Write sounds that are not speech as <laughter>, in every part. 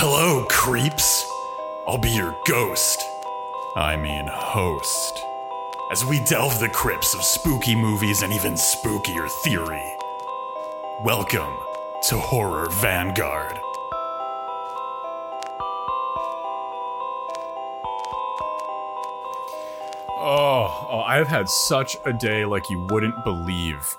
Hello, creeps. I'll be your ghost. I mean, host. As we delve the crypts of spooky movies and even spookier theory. Welcome to Horror Vanguard. Oh, oh, I've had such a day like you wouldn't believe.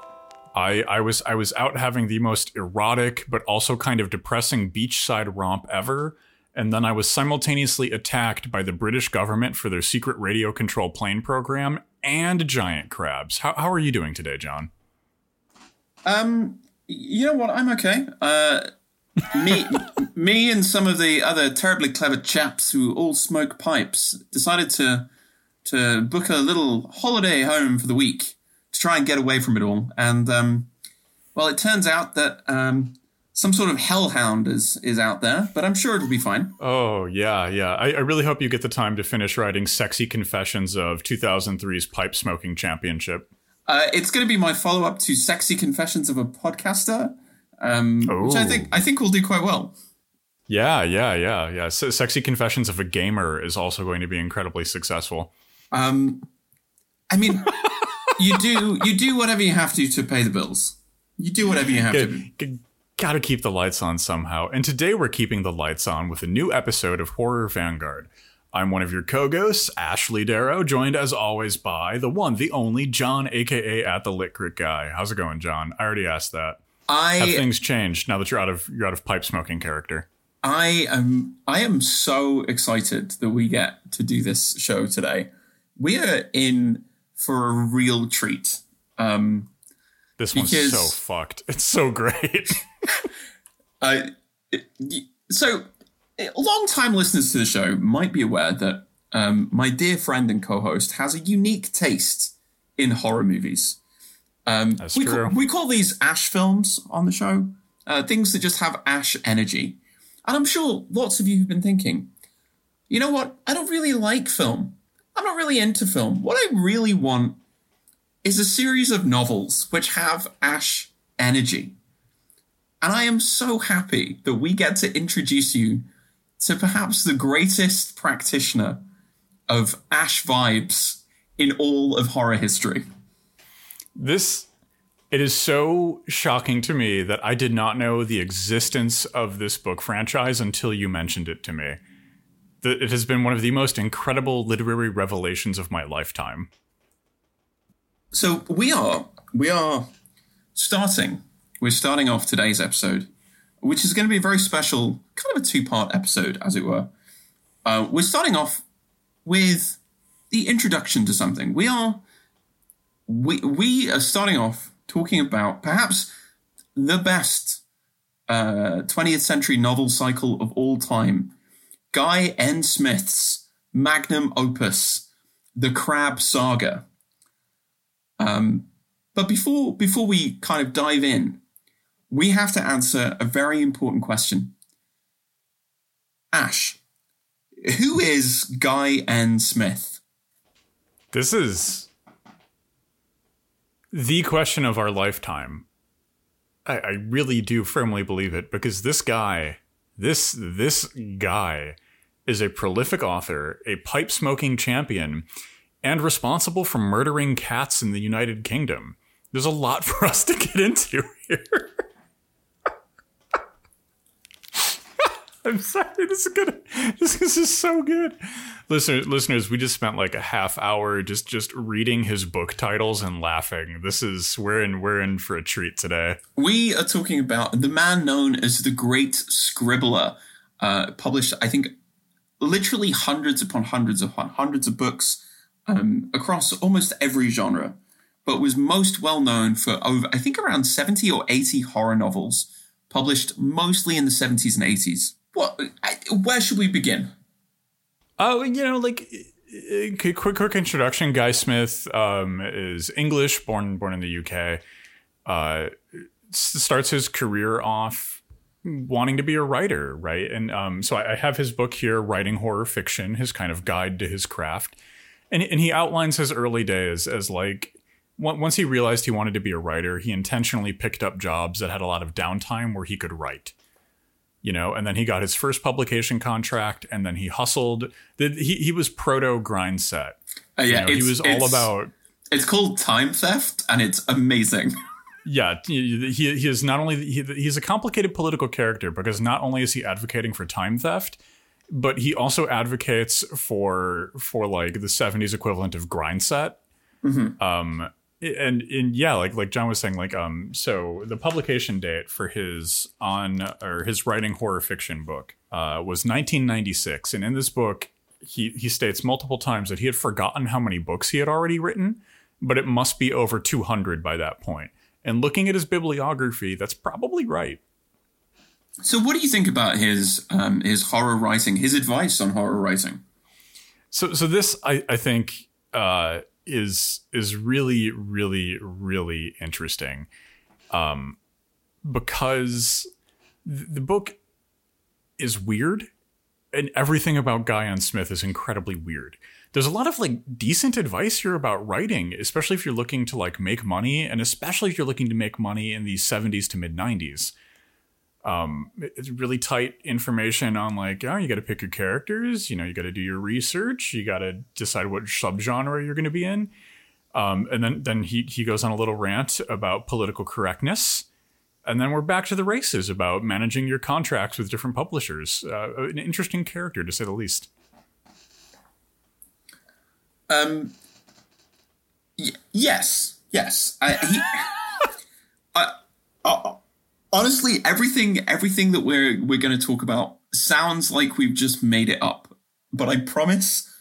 I, I was I was out having the most erotic but also kind of depressing beachside romp ever, and then I was simultaneously attacked by the British government for their secret radio control plane program and giant crabs. How, how are you doing today, John? Um, you know what? I'm okay. Uh, me, <laughs> me, and some of the other terribly clever chaps who all smoke pipes decided to to book a little holiday home for the week to try and get away from it all. And um, well, it turns out that um, some sort of hellhound is is out there, but I'm sure it'll be fine. Oh yeah, yeah. I, I really hope you get the time to finish writing "Sexy Confessions of 2003's Pipe Smoking Championship." Uh, it's going to be my follow up to "Sexy Confessions of a Podcaster," um, which I think I think will do quite well. Yeah, yeah, yeah, yeah. So, "Sexy Confessions of a Gamer" is also going to be incredibly successful. Um, I mean, you do you do whatever you have to to pay the bills. You do whatever you have to. g- gotta keep the lights on somehow. And today we're keeping the lights on with a new episode of Horror Vanguard. I'm one of your co-ghosts, Ashley Darrow, joined as always by the one, the only John, aka at the Lit Crit guy. How's it going, John? I already asked that. I Have things changed now that you're out of you're out of pipe smoking character? I am I am so excited that we get to do this show today. We are in for a real treat. Um, This one's Because- so fucked. It's so great. <laughs> Uh, so, long-time listeners to the show might be aware that um, my dear friend and co-host has a unique taste in horror movies. Um, That's we true. Call, we call these ash films on the show, uh, things that just have ash energy. And I'm sure lots of you have been thinking, you know what? I don't really like film. I'm not really into film. What I really want is a series of novels which have ash energy. And I am so happy that we get to introduce you to perhaps the greatest practitioner of Ash vibes in all of horror history. This it is so shocking to me that I did not know the existence of this book franchise until you mentioned it to me. That it has been one of the most incredible literary revelations of my lifetime. So we are we are starting. We're starting off today's episode, which is going to be a very special, kind of a two-part episode, as it were. Uh, we're starting off with the introduction to something. We are we we are starting off talking about perhaps the best uh, 20th century novel cycle of all time, Guy N. Smith's magnum opus, The Crab Saga. Um, but before before we kind of dive in, we have to answer a very important question. Ash, who is Guy N. Smith? This is the question of our lifetime. I, I really do firmly believe it because this guy, this this guy, is a prolific author, a pipe smoking champion, and responsible for murdering cats in the United Kingdom. There's a lot <laughs> for us to get into here. <laughs> I'm sorry, this is gonna this, this is so good. Listeners listeners, we just spent like a half hour just just reading his book titles and laughing. This is we're in we're in for a treat today. We are talking about the man known as the Great Scribbler, uh, published, I think, literally hundreds upon hundreds of hundreds of books um, across almost every genre, but was most well known for over, I think, around 70 or 80 horror novels published mostly in the 70s and 80s. What, I, where should we begin? Oh, you know, like uh, quick quick, quick introduction. Guy Smith um, is English, born born in the UK. Uh, starts his career off wanting to be a writer, right? And um, so I, I have his book here, writing horror fiction, his kind of guide to his craft, and and he outlines his early days as like. Once he realized he wanted to be a writer, he intentionally picked up jobs that had a lot of downtime where he could write. You know, and then he got his first publication contract, and then he hustled. He he was proto grind set. Uh, yeah, you know, he was all about. It's called time theft, and it's amazing. <laughs> yeah, he, he is not only he, he's a complicated political character because not only is he advocating for time theft, but he also advocates for for like the 70s equivalent of grind set. Mm-hmm. Um, and and yeah, like like John was saying, like um, so the publication date for his on or his writing horror fiction book uh, was 1996, and in this book, he he states multiple times that he had forgotten how many books he had already written, but it must be over 200 by that point. And looking at his bibliography, that's probably right. So, what do you think about his um, his horror writing? His advice on horror writing? So, so this I I think uh, is is really really really interesting, um, because the book is weird, and everything about Guy N. Smith is incredibly weird. There's a lot of like decent advice here about writing, especially if you're looking to like make money, and especially if you're looking to make money in the 70s to mid 90s um, it's really tight information on like, oh, you got to pick your characters. You know, you got to do your research. You got to decide what subgenre you're going to be in. Um, and then then he he goes on a little rant about political correctness, and then we're back to the races about managing your contracts with different publishers. Uh, an interesting character to say the least. Um. Y- yes. Yes. I, he, <laughs> I, I, honestly, everything everything that we're we're going to talk about sounds like we've just made it up. But I promise,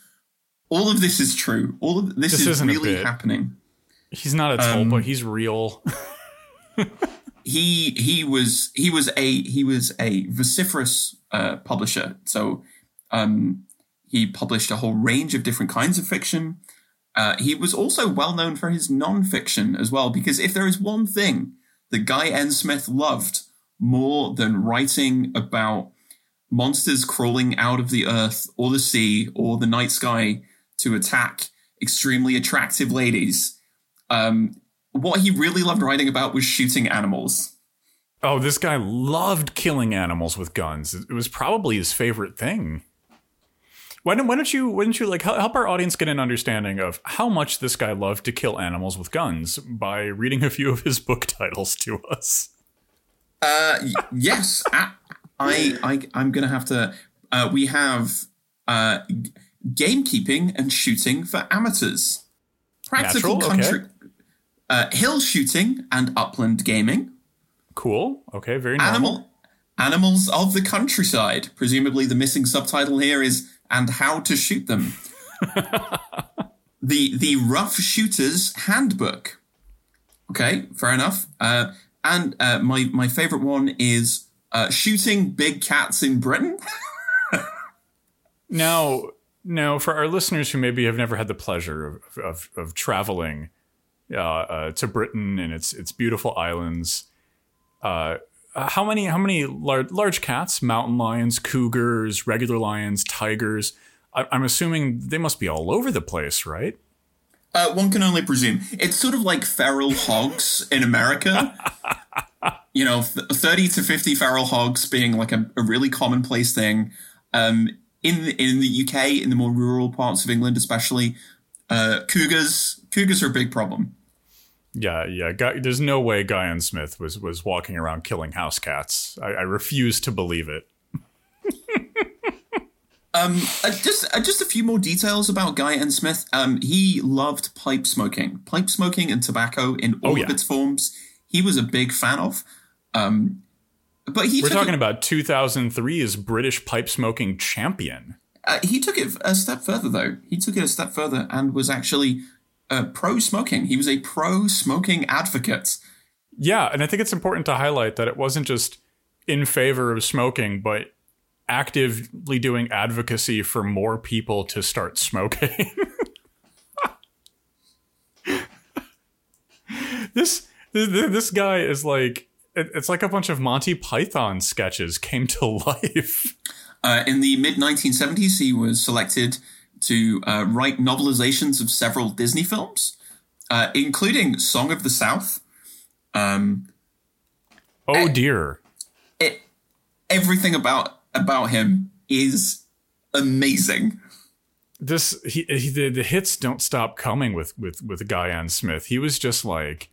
all of this is true. All of this, this is really happening. He's not a troll, um, but he's real. <laughs> he he was he was a he was a vociferous uh, publisher. So um, he published a whole range of different kinds of fiction. Uh, he was also well known for his non-fiction as well, because if there is one thing that Guy N. Smith loved more than writing about monsters crawling out of the earth or the sea or the night sky to attack extremely attractive ladies. Um, what he really loved writing about was shooting animals. Oh, this guy loved killing animals with guns. It was probably his favorite thing. Why don't, why don't you why don't you like help our audience get an understanding of how much this guy loved to kill animals with guns by reading a few of his book <laughs> titles to us? Uh, yes, I, I I'm gonna have to. Uh, we have uh, gamekeeping and shooting for amateurs, practical Natural? country, okay. uh, hill shooting and upland gaming. Cool. Okay. Very normal. Animal animals of the countryside. Presumably, the missing subtitle here is and how to shoot them. the the rough shooter's handbook. Okay, fair enough. Uh, and uh, my my favorite one is uh, shooting big cats in Britain. <laughs> now, now for our listeners who maybe have never had the pleasure of of, of traveling uh, uh, to Britain and its its beautiful islands, uh, how many how many large large cats, mountain lions, cougars, regular lions, tigers? I, am assuming they must be all over the place, right? Uh, one can only presume. It's sort of like feral hogs in America. <laughs> you know, th- thirty to fifty feral hogs being like a, a really commonplace thing. Um, in the, in the UK, in the more rural parts of England, especially, uh, cougars cougars are a big problem. Yeah, yeah. Guy, there's no way Guy N. Smith was was walking around killing house cats. I, I refuse to believe it. <laughs> um, uh, just uh, just a few more details about Guy N. Smith. Um, he loved pipe smoking, pipe smoking, and tobacco in all oh, yeah. of its forms. He was a big fan of. Um, but he we're talking it, about 2003's British pipe smoking champion. Uh, he took it a step further, though. He took it a step further and was actually uh, pro smoking. He was a pro smoking advocate. Yeah, and I think it's important to highlight that it wasn't just in favor of smoking, but actively doing advocacy for more people to start smoking. <laughs> this, this this guy is like it's like a bunch of Monty Python sketches came to <laughs> life. Uh, in the mid 1970s, he was selected to uh, write novelizations of several Disney films, uh, including Song of the South. Um, oh dear! It, everything about about him is amazing. This he, he the, the hits don't stop coming with with with Guy N. Smith. He was just like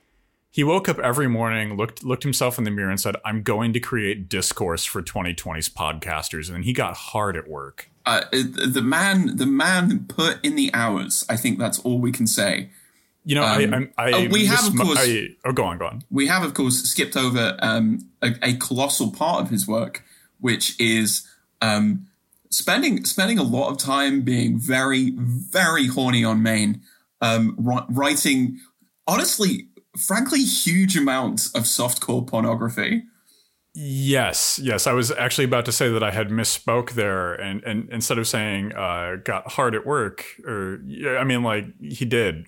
he woke up every morning, looked looked himself in the mirror and said, "I'm going to create discourse for 2020's podcasters." And he got hard at work. Uh, the man, the man put in the hours. I think that's all we can say. You know, um, I, I, I uh, we have of course. I, oh, go on, go on. We have of course skipped over um, a, a, colossal part of his work, which is um, spending spending a lot of time being very, very horny on main, um, writing honestly frankly huge amounts of softcore pornography. Yes, yes. I was actually about to say that I had misspoke there, and, and instead of saying uh, got hard at work, or I mean, like he did.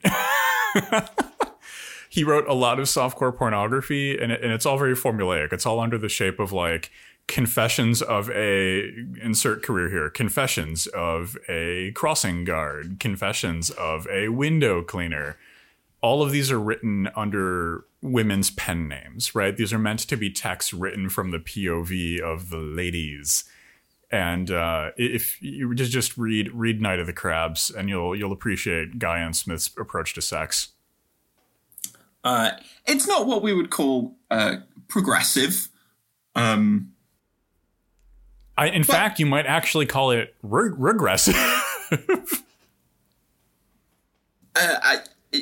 <laughs> he wrote a lot of softcore pornography, and, it, and it's all very formulaic. It's all under the shape of like confessions of a insert career here confessions of a crossing guard confessions of a window cleaner all of these are written under women's pen names, right? These are meant to be texts written from the POV of the ladies. And uh, if you just just read read Night of the Crabs, and you'll you'll appreciate Guy N. Smith's approach to sex. Uh, it's not what we would call uh, progressive. Um, I, in but, fact, you might actually call it re- regressive. <laughs> Uh, I,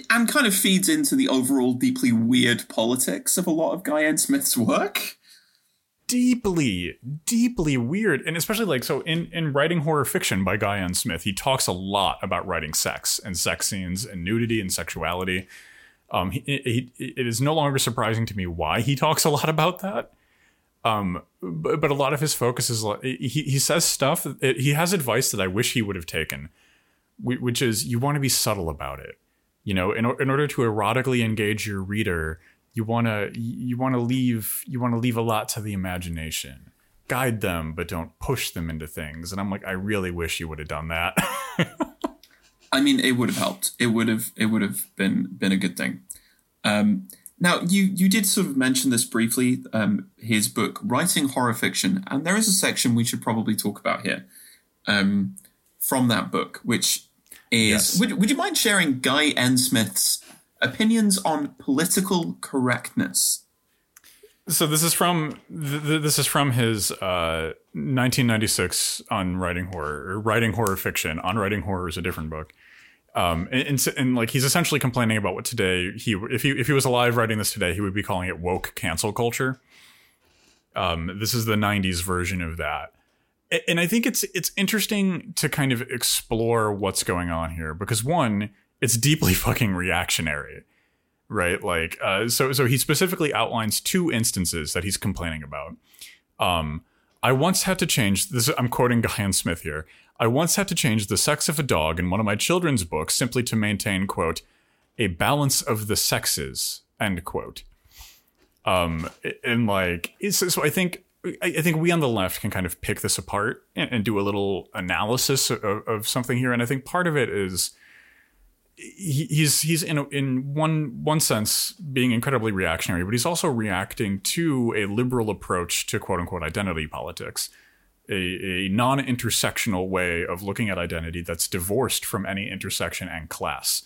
and kind of feeds into the overall deeply weird politics of a lot of Guy N. Smith's work. Deeply, deeply weird, and especially like so in in writing horror fiction by Guy N. Smith, he talks a lot about writing sex and sex scenes and nudity and sexuality. Um, he, he, it is no longer surprising to me why he talks a lot about that. Um, but, but a lot of his focus is he, he says stuff. He has advice that I wish he would have taken, which is you want to be subtle about it you know in, in order to erotically engage your reader you want to you want to leave you want to leave a lot to the imagination. Guide them but don't push them into things. And i'm like i really wish you would have done that. <laughs> I mean it would have helped. It would have it would have been been a good thing. Um, now you you did sort of mention this briefly um, his book writing horror fiction. And there is a section we should probably talk about here um, from that book which is yes. would, would you mind sharing Guy N. Smith's opinions on political correctness? So this is from th- this is from his uh, 1996 on writing horror or writing horror fiction. On writing horror is a different book. Um, and, and, and, like he's essentially complaining about what today he if he if he was alive writing this today he would be calling it woke cancel culture. Um, this is the 90s version of that and I think it's it's interesting to kind of explore what's going on here because one, it's deeply <laughs> fucking reactionary, right? Like, uh, so so he specifically outlines two instances that he's complaining about. Um, I once had to change this. I'm quoting Guy N. Smith here. I once had to change the sex of a dog in one of my children's books simply to maintain quote a balance of the sexes end quote. Um, and like, so I think I, think we on the left can kind of pick this apart and, and do a little analysis of, of, something here. And I think part of it is he, he's he's in a, in one one sense being incredibly reactionary, but he's also reacting to a liberal approach to quote unquote identity politics. A, a non intersectional way of looking at identity that's divorced from any intersection and class.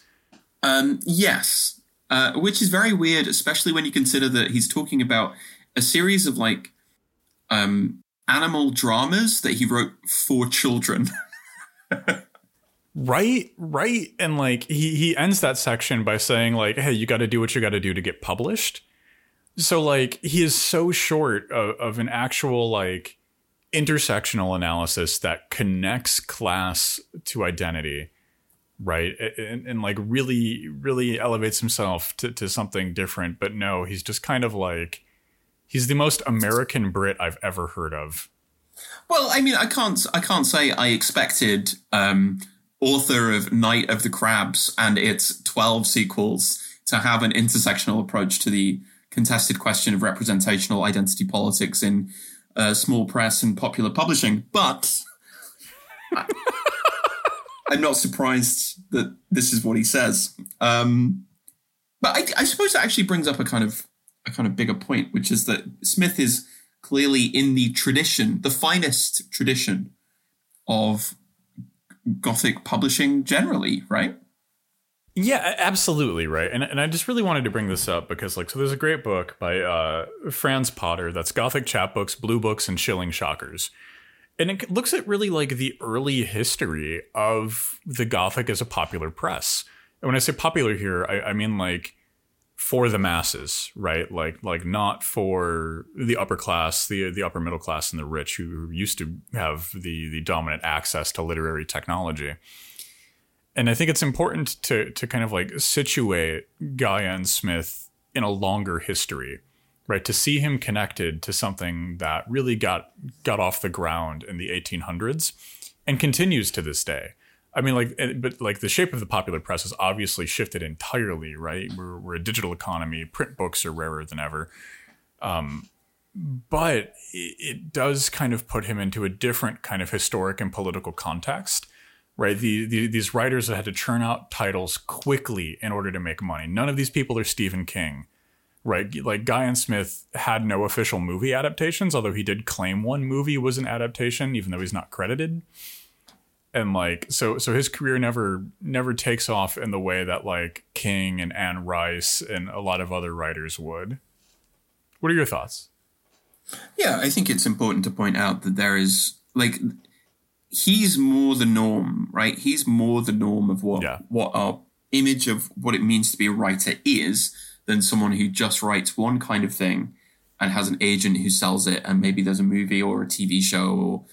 Um, yes, uh, which is very weird, especially when you consider that he's talking about a series of like um, animal dramas that he wrote for children. <laughs> right, right. And like he he ends that section by saying like, "Hey, you got to do what you got to do to get published." So like he is so short of, of an actual like intersectional analysis that connects class to identity right and, and, like really really elevates himself to, to something different but no he's just kind of like He's the most American Brit I've ever heard of. Well, I mean, I can't, I can't say I expected um, author of Night of the Crabs and its twelve sequels to have an intersectional approach to the contested question of representational identity politics in uh, small press and popular publishing. But I, <laughs> am not surprised that this is what he says. Um, but I, I suppose that actually brings up a kind of a kind of bigger point, which is that Smith is clearly in the tradition, the finest tradition of Gothic publishing generally, right? Yeah, absolutely right. And and I just really wanted to bring this up because like so there's a great book by uh, Franz Potter that's Gothic chapbooks, blue books, and shilling shockers. And it looks at really like the early history of the Gothic as a popular press. And when I say popular here, I, I mean like for the masses, right? Like like not for the upper class, the the upper middle class, and the rich who used to have the the dominant access to literary technology and I think it's important to to kind of like situate Guy Smith in a longer history, right? To see him connected to something that really got got off the ground in the 1800s and continues to this day. I mean, like, but like the shape of the popular press has obviously shifted entirely, right? We're, we're a digital economy. Print books are rarer than ever. Um, but it does kind of put him into a different kind of historic and political context right? The, the, these writers that had to churn out titles quickly in order to make money. None of these people are Stephen King, right? Like Guy N. Smith had no official movie adaptations, although he did claim one movie was an adaptation, even though he's not credited. And like so, so his career never never takes off in the way that like King and Anne Rice and a lot of other writers would. What are your thoughts? Yeah, I think it's important to point out that there is like he's more the norm, right? He's more the norm of what yeah. what our image of what it means to be a writer is than someone who just writes one kind of thing and has an agent who sells it and maybe there's a movie or a TV show or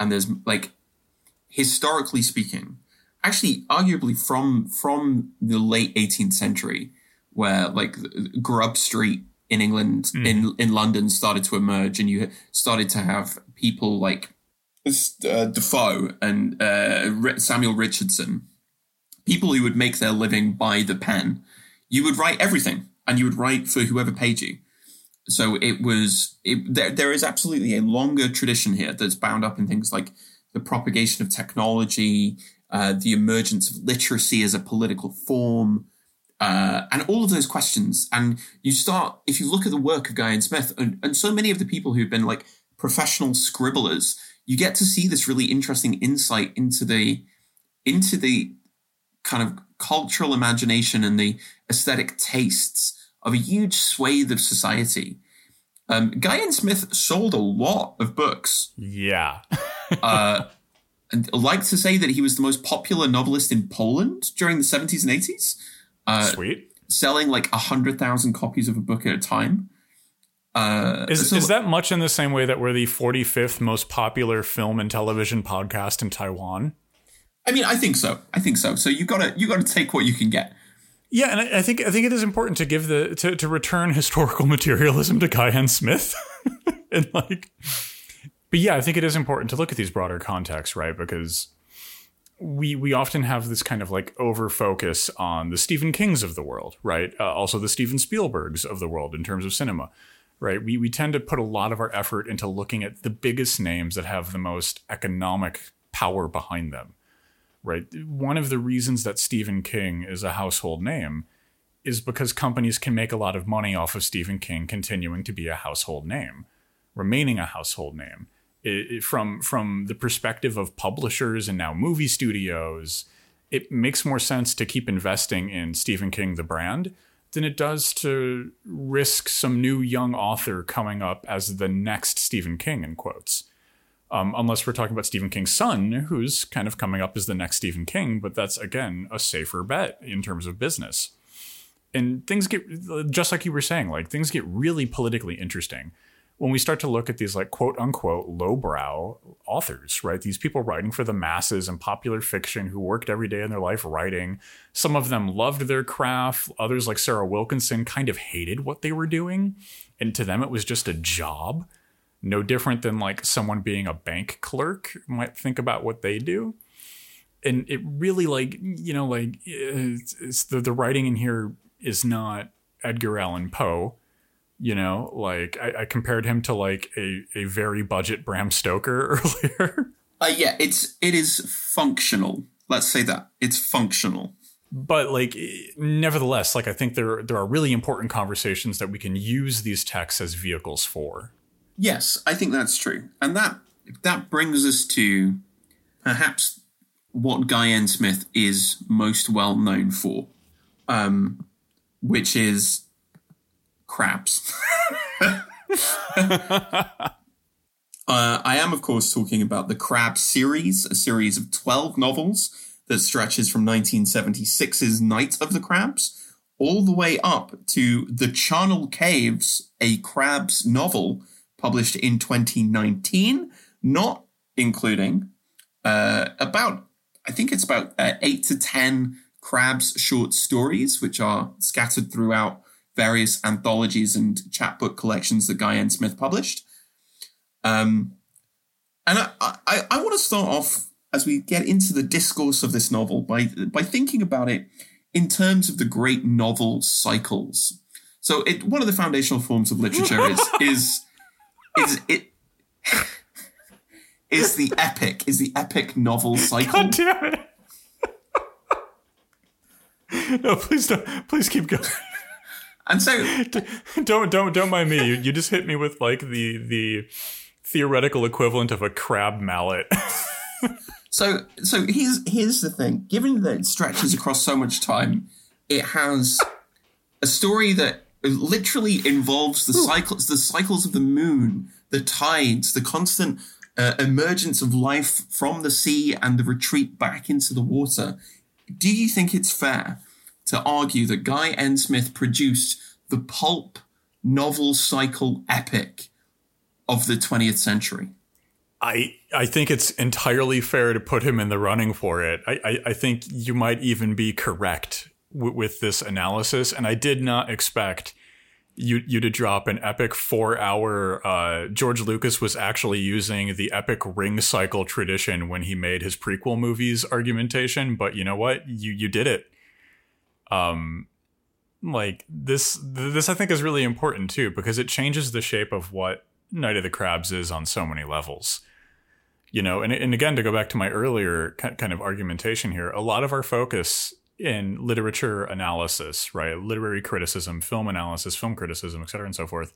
and there's like historically speaking actually arguably from from the late 18th century where like grub street in England mm. in in London started to emerge and you started to have people like uh, Defoe and uh, Samuel Richardson, people who would make their living by the pen, you would write everything and you would write for whoever paid you. So it was, it, there, there is absolutely a longer tradition here that's bound up in things like the propagation of technology, uh, the emergence of literacy as a political form, uh, and all of those questions. And you start, if you look at the work of Guy N. Smith, and, and so many of the people who've been like professional scribblers, you get to see this really interesting insight into the into the kind of cultural imagination and the aesthetic tastes of a huge swathe of society. Um, Guy N. Smith sold a lot of books. Yeah. <laughs> uh, and I like to say that he was the most popular novelist in Poland during the 70s and 80s. Uh, Sweet. Selling like 100,000 copies of a book at a time. Uh, is, so, is that much in the same way that we're the 45th most popular film and television podcast in Taiwan? I mean, I think so. I think so. So you gotta you gotta take what you can get. Yeah, and I, I think I think it is important to give the to, to return historical <laughs> materialism to Guy Smith, <laughs> and like, but yeah, I think it is important to look at these broader contexts, right? Because we we often have this kind of like over focus on the Stephen Kings of the world, right? Uh, also the Steven Spielbergs of the world in terms of cinema right? We, we tend to put a lot of our effort into looking at the biggest names that have the most economic power behind them, right? One of the reasons that Stephen King is a household name is because companies can make a lot of money off of Stephen King continuing to be a household name, remaining a household name. From from the perspective of publishers and now movie studios, it makes more sense to keep investing in Stephen King the brand than it does to risk some new young author coming up as the next Stephen King, in quotes. Um, unless we're talking about Stephen King's son, who's kind of coming up as the next Stephen King, but that's again a safer bet in terms of business. And things get just like you were saying, like things get really politically interesting when we start to look at these like quote unquote lowbrow authors, right? These people writing for the masses and popular fiction who worked every day in their life writing. Some of them loved their craft. Others, like Sarah Wilkinson, kind of hated what they were doing. And to them, it was just a job. No different than like someone being a bank clerk might think about what they do. And it really like, you know, like it's, it's the, the writing in here is not Edgar Allan Poe you know like I, I, compared him to like a, a very budget bram stoker <laughs> earlier. Uh, yeah it's it is functional. Let's say that. It's functional. But like nevertheless like i think there there are really important conversations that we can use these texts as vehicles for. Yes, I think that's true, and that that brings us to perhaps what Guy N. Smith is most well known for, um, which is crabs. <laughs> Uh, I am, of course, talking about the Crab series, a series of 12 novels that stretches from 1976's Night of the Crabs all the way up to The Charnel Caves, a Crabs novel published in 2019, not including uh, about, I think it's about uh, 8 to 10 Crabs short stories, which are scattered throughout various anthologies and chapbook collections that Guy N. Smith published. Um, and I, I, I want to start off as we get into the discourse of this novel by by thinking about it in terms of the great novel cycles. So, it one of the foundational forms of literature is <laughs> is is it <laughs> is the epic is the epic novel cycle. God damn it! <laughs> no, please don't. Please keep going. And so, <laughs> don't don't don't mind me. You, you just hit me with like the the theoretical equivalent of a crab mallet. <laughs> so so here's here's the thing. Given that it stretches across so much time, it has a story that literally involves the cycles the cycles of the moon, the tides, the constant uh, emergence of life from the sea and the retreat back into the water. Do you think it's fair to argue that Guy N. Smith produced the pulp novel cycle epic of the 20th century? I I think it's entirely fair to put him in the running for it. I I, I think you might even be correct w- with this analysis, and I did not expect you you to drop an epic four hour. Uh, George Lucas was actually using the epic ring cycle tradition when he made his prequel movies argumentation, but you know what? You you did it. Um, like this this I think is really important too because it changes the shape of what Night of the Crabs is on so many levels. You know, and, and again, to go back to my earlier kind of argumentation here, a lot of our focus in literature analysis, right, literary criticism, film analysis, film criticism, et cetera, and so forth,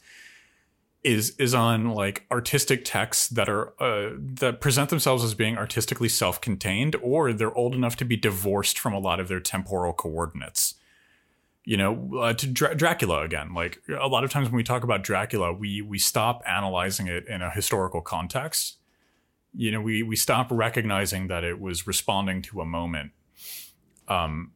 is is on like artistic texts that are uh, that present themselves as being artistically self-contained, or they're old enough to be divorced from a lot of their temporal coordinates. You know uh, to Dra- dracula again like a lot of times when we talk about dracula we we stop analyzing it in a historical context. You know we we stop recognizing that it was responding to a moment. Um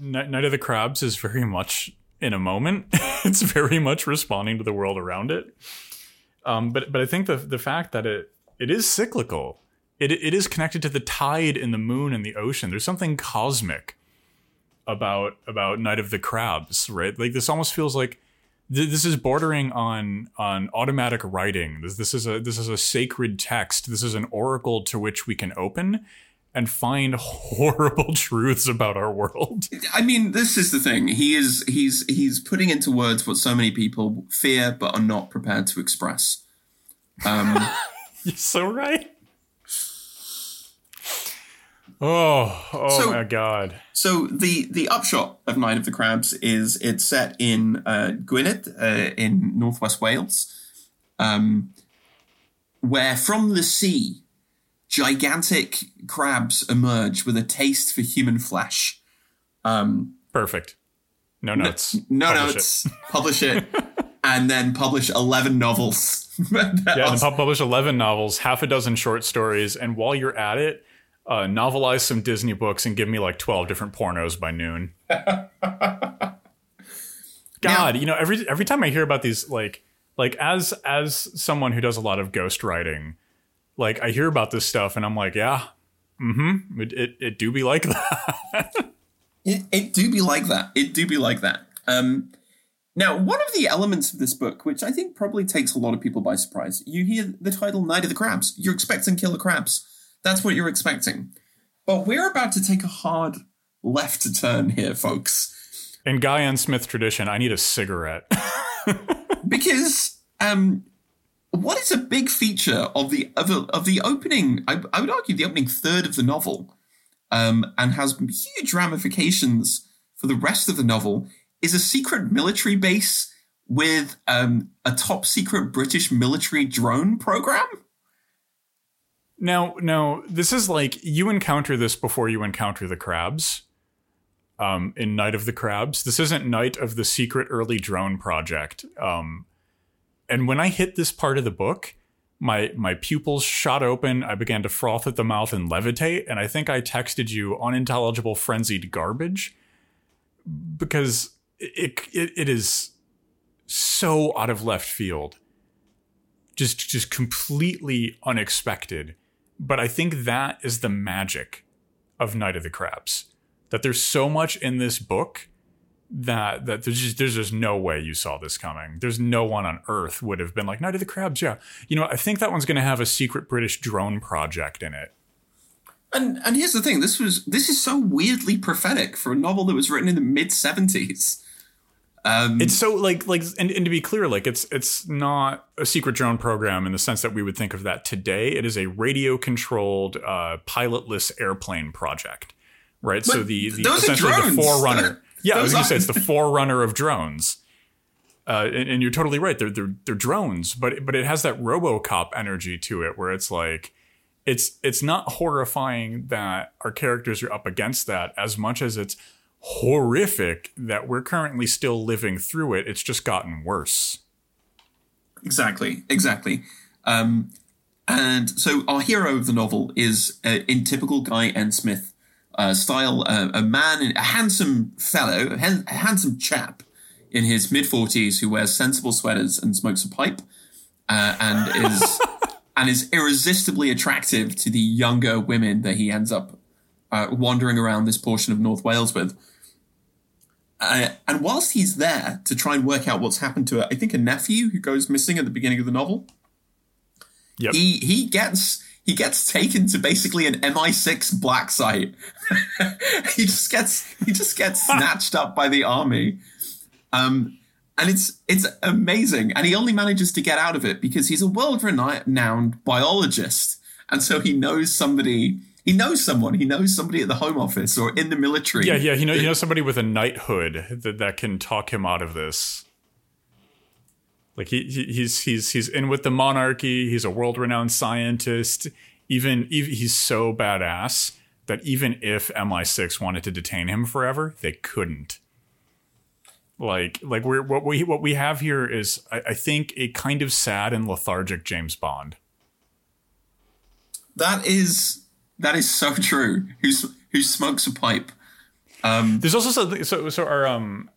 night of the crabs is very much in a moment <laughs> it's very much responding to the world around it um but but i think the the fact that it it is cyclical it it is connected to the tide and the moon and the ocean there's something cosmic about about Night of the Crabs, right? Like this almost feels like th- this is bordering on on automatic writing. This this is a this is a sacred text. This is an oracle to which we can open and find <laughs> horrible truths about our world. I mean, this is the thing. He is he's he's putting into words what so many people fear but are not prepared to express. Um, <laughs> You're so right. Oh, oh so, my god. So the the upshot of Night of the Crabs is it's set in uh, Gwynedd uh, in northwest Wales, um, where from the sea, gigantic crabs emerge with a taste for human flesh. Um, Perfect. No notes. No, no publish notes. It. <laughs> Publish it, and then publish eleven novels. <laughs> yeah, and publish eleven novels, half a dozen short stories, and while you're at it uh, novelize some Disney books and give me like 12 different pornos by noon. <laughs> God, you know, every every time I hear about these like like as as someone who does a lot of ghostwriting, like I hear about this stuff and I'm like, yeah, mm-hmm. It it, it do be like <laughs> that. it, it do be like that. It do be like that. Um now, one of the elements of this book, which I think probably takes a lot of people by surprise, you hear the title Night of the Crabs. You're expecting killer crabs. That's what you're expecting. But we're about to take a hard left turn here, folks. In Guy N. Smith tradition, I need a cigarette. <laughs> because um, what is a big feature of the of, of the opening? I, I, would argue the opening third of the novel, um, and has huge ramifications for the rest of the novel. Is a secret military base with um, a top secret British military drone program. Now, now this is like you encounter this before you encounter the crabs. Um, in Night of the Crabs, this isn't Night of the Secret Early Drone Project. Um, and when I hit this part of the book, my my pupils shot open. I began to froth at the mouth and levitate. And I think I texted you unintelligible, frenzied garbage because it, it, it is so out of left field, just just completely unexpected. But I think that is the magic of Night of the Crabs. That there's so much in this book that that there's just there's just no way you saw this coming. There's no one on earth would have been like Night of the Crabs. Yeah, you know I think that one's going to have a secret British drone project in it. And and here's the thing: this was this is so weirdly prophetic for a novel that was written in the mid seventies. Um, it's so like like and, and to be clear, like it's it's not a secret drone program in the sense that we would think of that today. It is a radio controlled uh, pilotless airplane project, right? so the, the essentially the forerunner. <laughs> Yeah, I was going to say it's the <laughs> forerunner of drones. Uh, and, and, you're totally right. They're, they're they're drones, but but it has that RoboCop energy to it, where it's like it's it's not horrifying that our characters are up against that as much as it's horrific that we're currently still living through it. It's just gotten worse. Exactly, exactly. Um, and so our hero of the novel is, uh, in typical Guy N. Smith uh, style, uh, a man, a handsome fellow, a, handsome chap in his mid forties who wears sensible sweaters and smokes a pipe, uh, and is <laughs> and is irresistibly attractive to the younger women that he ends up uh, wandering around this portion of North Wales with. Uh, and whilst he's there to try and work out what's happened to, I think a nephew who goes missing at the beginning of the novel, yep. he he gets he gets taken to basically an MI6 black site. <laughs> he just gets he just gets <laughs> snatched up by the army, um, and it's it's amazing. And he only manages to get out of it because he's a world renowned biologist, and so he knows somebody he knows someone. He knows somebody at the Home Office or in the military. Yeah, yeah. He knows, he knows somebody with a knighthood that, that can talk him out of this. Like he, he he's he's he's in with the monarchy. He's a world renowned scientist. Even, even he's so badass that even if MI6 wanted to detain him forever, they couldn't. Like like we're what we what we have here is I, I think a kind of sad and lethargic James Bond. That is that is so <laughs> true. Who's who smokes a pipe? Um, There's also something. So so our um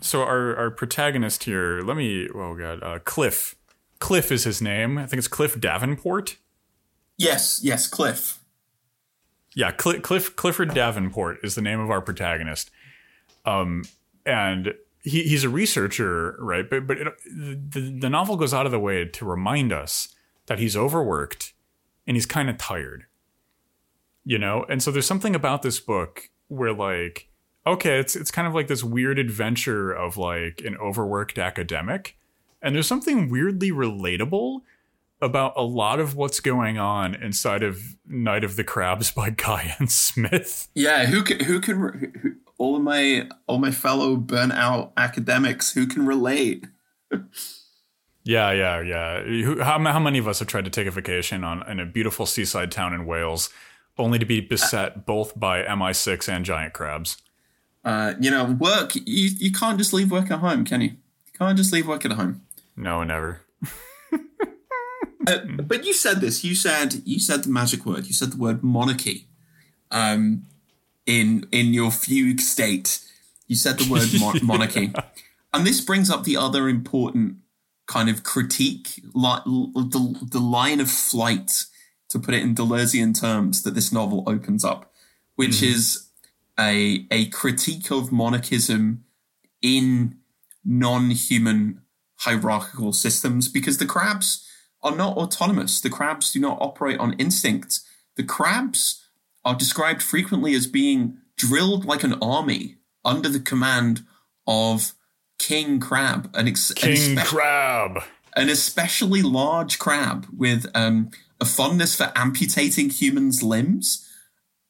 so our our protagonist here. Let me. Oh god, uh, Cliff. Cliff is his name. I think it's Cliff Davenport. Yes, yes, Cliff. Yeah, Cl- Cliff Clifford Davenport is the name of our protagonist. Um, and he, he's a researcher, right? But but it, the the novel goes out of the way to remind us that he's overworked and he's kind of tired you know and so there's something about this book where like okay it's it's kind of like this weird adventure of like an overworked academic and there's something weirdly relatable about a lot of what's going on inside of Night of the Crabs by <laughs> Guy N. Smith. Yeah, who can who can who, all of my all my fellow burnout academics who can relate? <laughs> yeah, yeah, yeah. Who, how, how many of us have tried to take a vacation on in a beautiful seaside town in Wales only to be uh, beset both by MI6 and giant crabs. Uh, you know, work, you, you can't just leave work at home, can you? You can't just leave work at home. No, never. <laughs> uh, but you said this. You said you said the magic word. You said the word monarchy. Um, in in your fugue state, you said the word mo- <laughs> monarchy, yeah. and this brings up the other important kind of critique, like the the line of flight to put it in Deleuzian terms, that this novel opens up, which mm-hmm. is a a critique of monarchism in non-human hierarchical systems because the crabs are not autonomous. The crabs do not operate on instinct. The crabs are described frequently as being drilled like an army under the command of King Crab, an ex- King an Crab, an especially large crab with um, a fondness for amputating humans' limbs.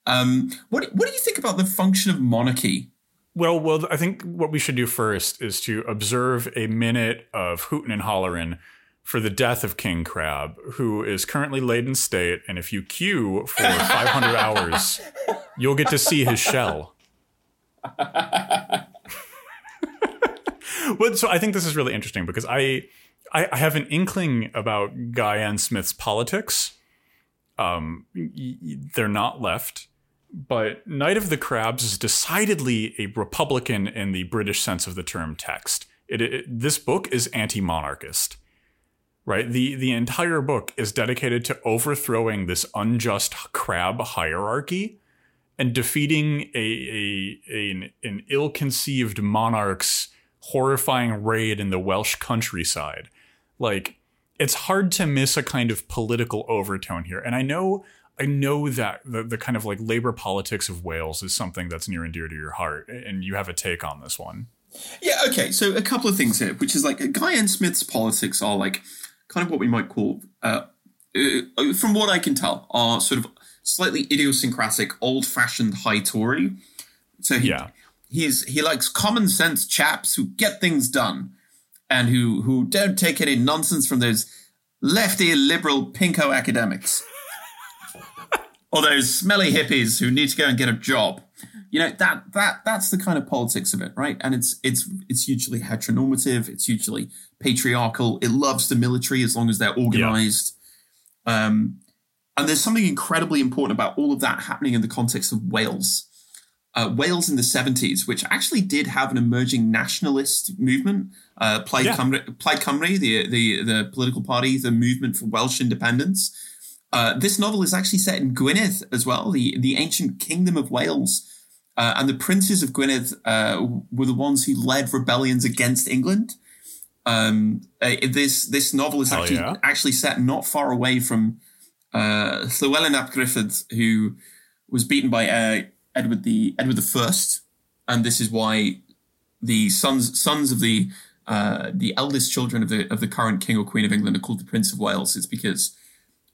Um, what what do you think about the function of monarchy Well, well, I think what we should do first is to observe a minute of hootin' and hollerin' for the death of King Crab, who is currently laid in state. And if you queue for <laughs> 500 hours, you'll get to see his shell. <laughs> well, so I think this is really interesting because I, I, I have an inkling about Guy N. Smith's politics. Um, y- y- they're not left, but Night of the Crabs is decidedly a Republican in the British sense of the term text. It, it, this book is anti-monarchist, right? The the entire book is dedicated to overthrowing this unjust crab hierarchy and defeating a, a, a an, an ill-conceived monarch's horrifying raid in the Welsh countryside. Like it's hard to miss a kind of political overtone here. And I know I know that the, the kind of like labor politics of Wales is something that's near and dear to your heart, and you have a take on this one. Yeah, okay. So a couple of things here, which is like Guy N. Smith's politics are like kind of what we might call, uh, uh, from what I can tell, are sort of slightly idiosyncratic, old-fashioned high Tory. So he, Yeah. he's he likes common sense chaps who get things done, and who who don't take any nonsense from those lefty liberal pinko academics, or those smelly hippies who need to go and get a job. You know that that that's the kind of politics of it right? And it's it's it's hugely heteronormative. It's hugely patriarchal. It loves the military as long as they're organized. Um and there's something incredibly important about all of that happening in the context of wales. Uh, Wales in the 70s, which actually did have an emerging nationalist movement, uh, Plaid, Yeah. Cymru, Plaid Cymru, the, the, the political party, the movement for Welsh independence. Uh, this novel is actually set in Gwynedd as well, the, the ancient kingdom of Wales. Uh, and the princes of Gwynedd uh, were the ones who led rebellions against England. Um, uh, this this novel is Hell actually yeah. actually set not far away from uh, Llewellyn ap Griffith, who was beaten by uh, Edward the Edward the First, and this is why the sons sons of the uh, the eldest children of the of the current king or queen of England are called the Prince of Wales. It's because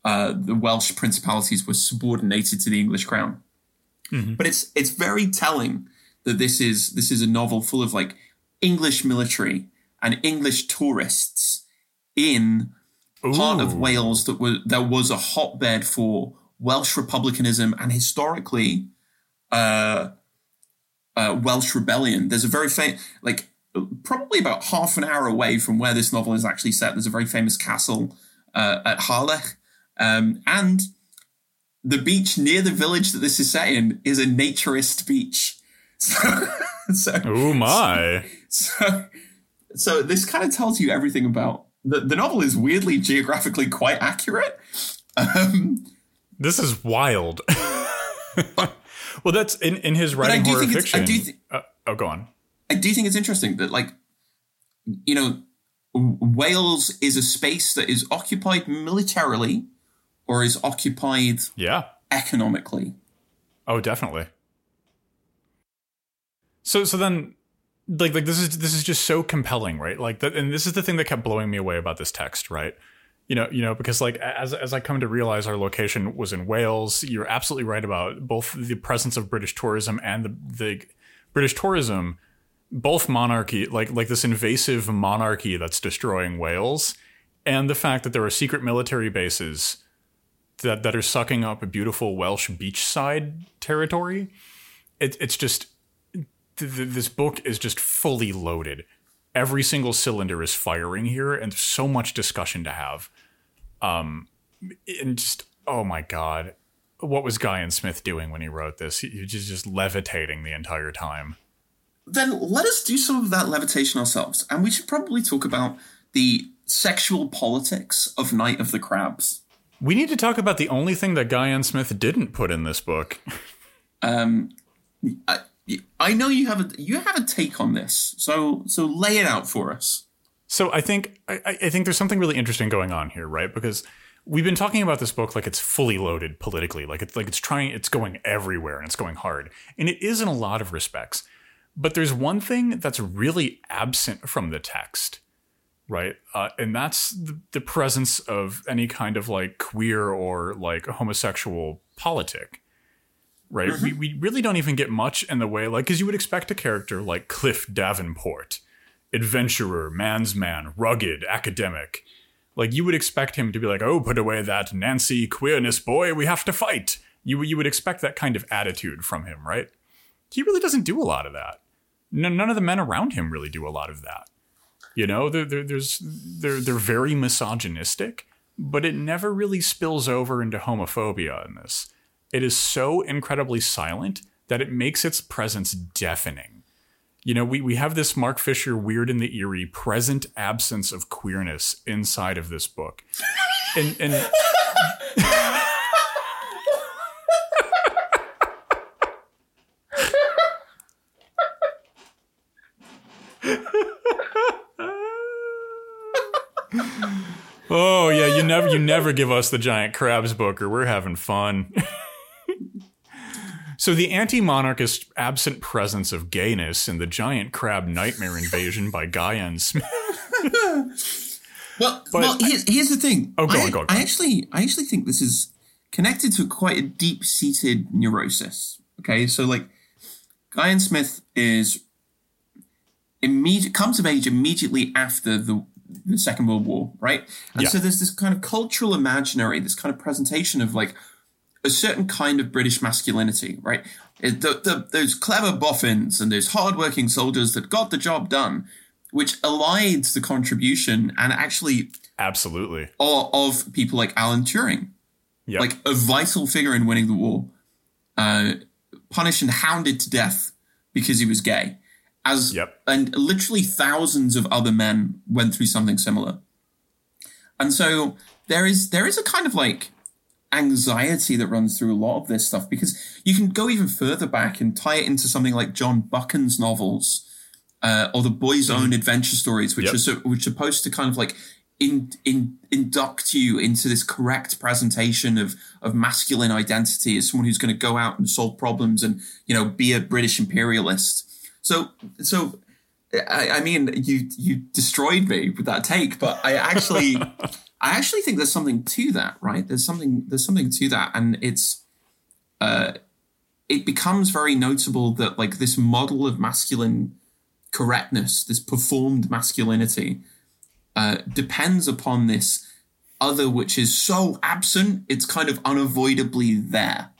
uh, the Welsh principalities were subordinated to the English crown. But it's it's very telling that this is this is a novel full of like English military and English tourists in part of Wales that was that was a hotbed for Welsh republicanism and historically uh, uh, Welsh rebellion. There's a very famous like probably about half an hour away from where this novel is actually set. There's a very famous castle uh, at Harlech, um, and the beach near the village that this is set in is a naturist beach. <laughs> So, so Oh my. so, so this kind of tells you everything about the, the novel is weirdly geographically quite accurate. Um, This is wild. <laughs> well, that's in, in his I writing do horror think it's- I fiction. do thi- uh, oh, go on. I do think it's interesting that, like, you know, Wales is a space that is occupied militarily or is occupied Yeah. economically. Oh, definitely. So so then like like this is this is just so compelling, right? Like that and this is the thing that kept blowing me away about this text, right? You know, you know, because like as as I come to realize our location was in Wales, you're absolutely right about both the presence of British tourism and the the British tourism, both monarchy, like like this invasive monarchy that's destroying Wales, and the fact that there are secret military bases that that are sucking up a beautiful Welsh beachside territory. It, it's just th- th- this book is just fully loaded. Every single cylinder is firing here, and there's so much discussion to have. Um, and just oh my god, what was Guy N. Smith doing when he wrote this? He, he was just just levitating the entire time. Then let us do some of that levitation ourselves. And we should probably talk about the sexual politics of Night of the Crabs. We need to talk about the only thing that Guy N. Smith didn't put in this book. <laughs> Um, I, I know you have a you have a take on this, so so lay it out for us. So I think I, I I think there's something really interesting going on here, right? Because we've been talking about this book like it's fully loaded politically, like it's like it's trying, it's going everywhere and it's going hard, and it is in a lot of respects. But there's one thing that's really absent from the text, right? Uh, and that's the, the presence of any kind of like queer or like homosexual politic. right? We, we really don't even get much in the way, like, because you would expect a character like Cliff Davenport, adventurer, man's man, rugged, academic. Like, you would expect him to be like, oh, put away that Nancy queerness, boy, we have to fight. You, you would expect that kind of attitude from him, right? He really doesn't do a lot of that. No, none of the men around him really do a lot of that. You know, they're, they're, there's, they're, they're very misogynistic, but it never really spills over into homophobia in this. It is so incredibly silent that it makes its presence deafening. You know, we, we have this Mark Fisher weird and the eerie present absence of queerness inside of this book. And, and <laughs> <laughs> Oh yeah, you never you never give us the giant crabs book or we're having fun. <laughs> so the anti-monarchist absent presence of gayness in the giant crab nightmare invasion by Guy N. Smith. well, well, here's, here's the thing. Oh, go I, on, go on, I actually, I actually think this is connected to quite a deep-seated neurosis. Okay, so like, Guy N. Smith is immediate comes of age immediately after the the Second World War, right? And Yeah. so there's this kind of cultural imaginary, this kind of presentation of like a certain kind of British masculinity, right? It- the, the, those clever boffins and those hardworking soldiers that got the job done, which elides the contribution and actually Absolutely. of, of people like Alan Turing, Yeah. like a vital figure in winning the war, uh, punished and hounded to death because he was gay. As Yep. and literally thousands of other men went through something similar. And so there is there is a kind of like anxiety that runs through a lot of this stuff because you can go even further back and tie it into something like John Buchan's novels uh, or the Boy's Own Adventure Stories, which Yep. are so, which are supposed to kind of like in, in, induct you into this correct presentation of of masculine identity as someone who's going to go out and solve problems and you know be a British imperialist. So so I, I mean you you destroyed me with that take, but I actually <laughs> I actually think there's something to that, right? There's something there's something to that, and it's uh, it becomes very notable that like this model of masculine correctness, this performed masculinity, uh, depends upon this other which is so absent, it's kind of unavoidably there.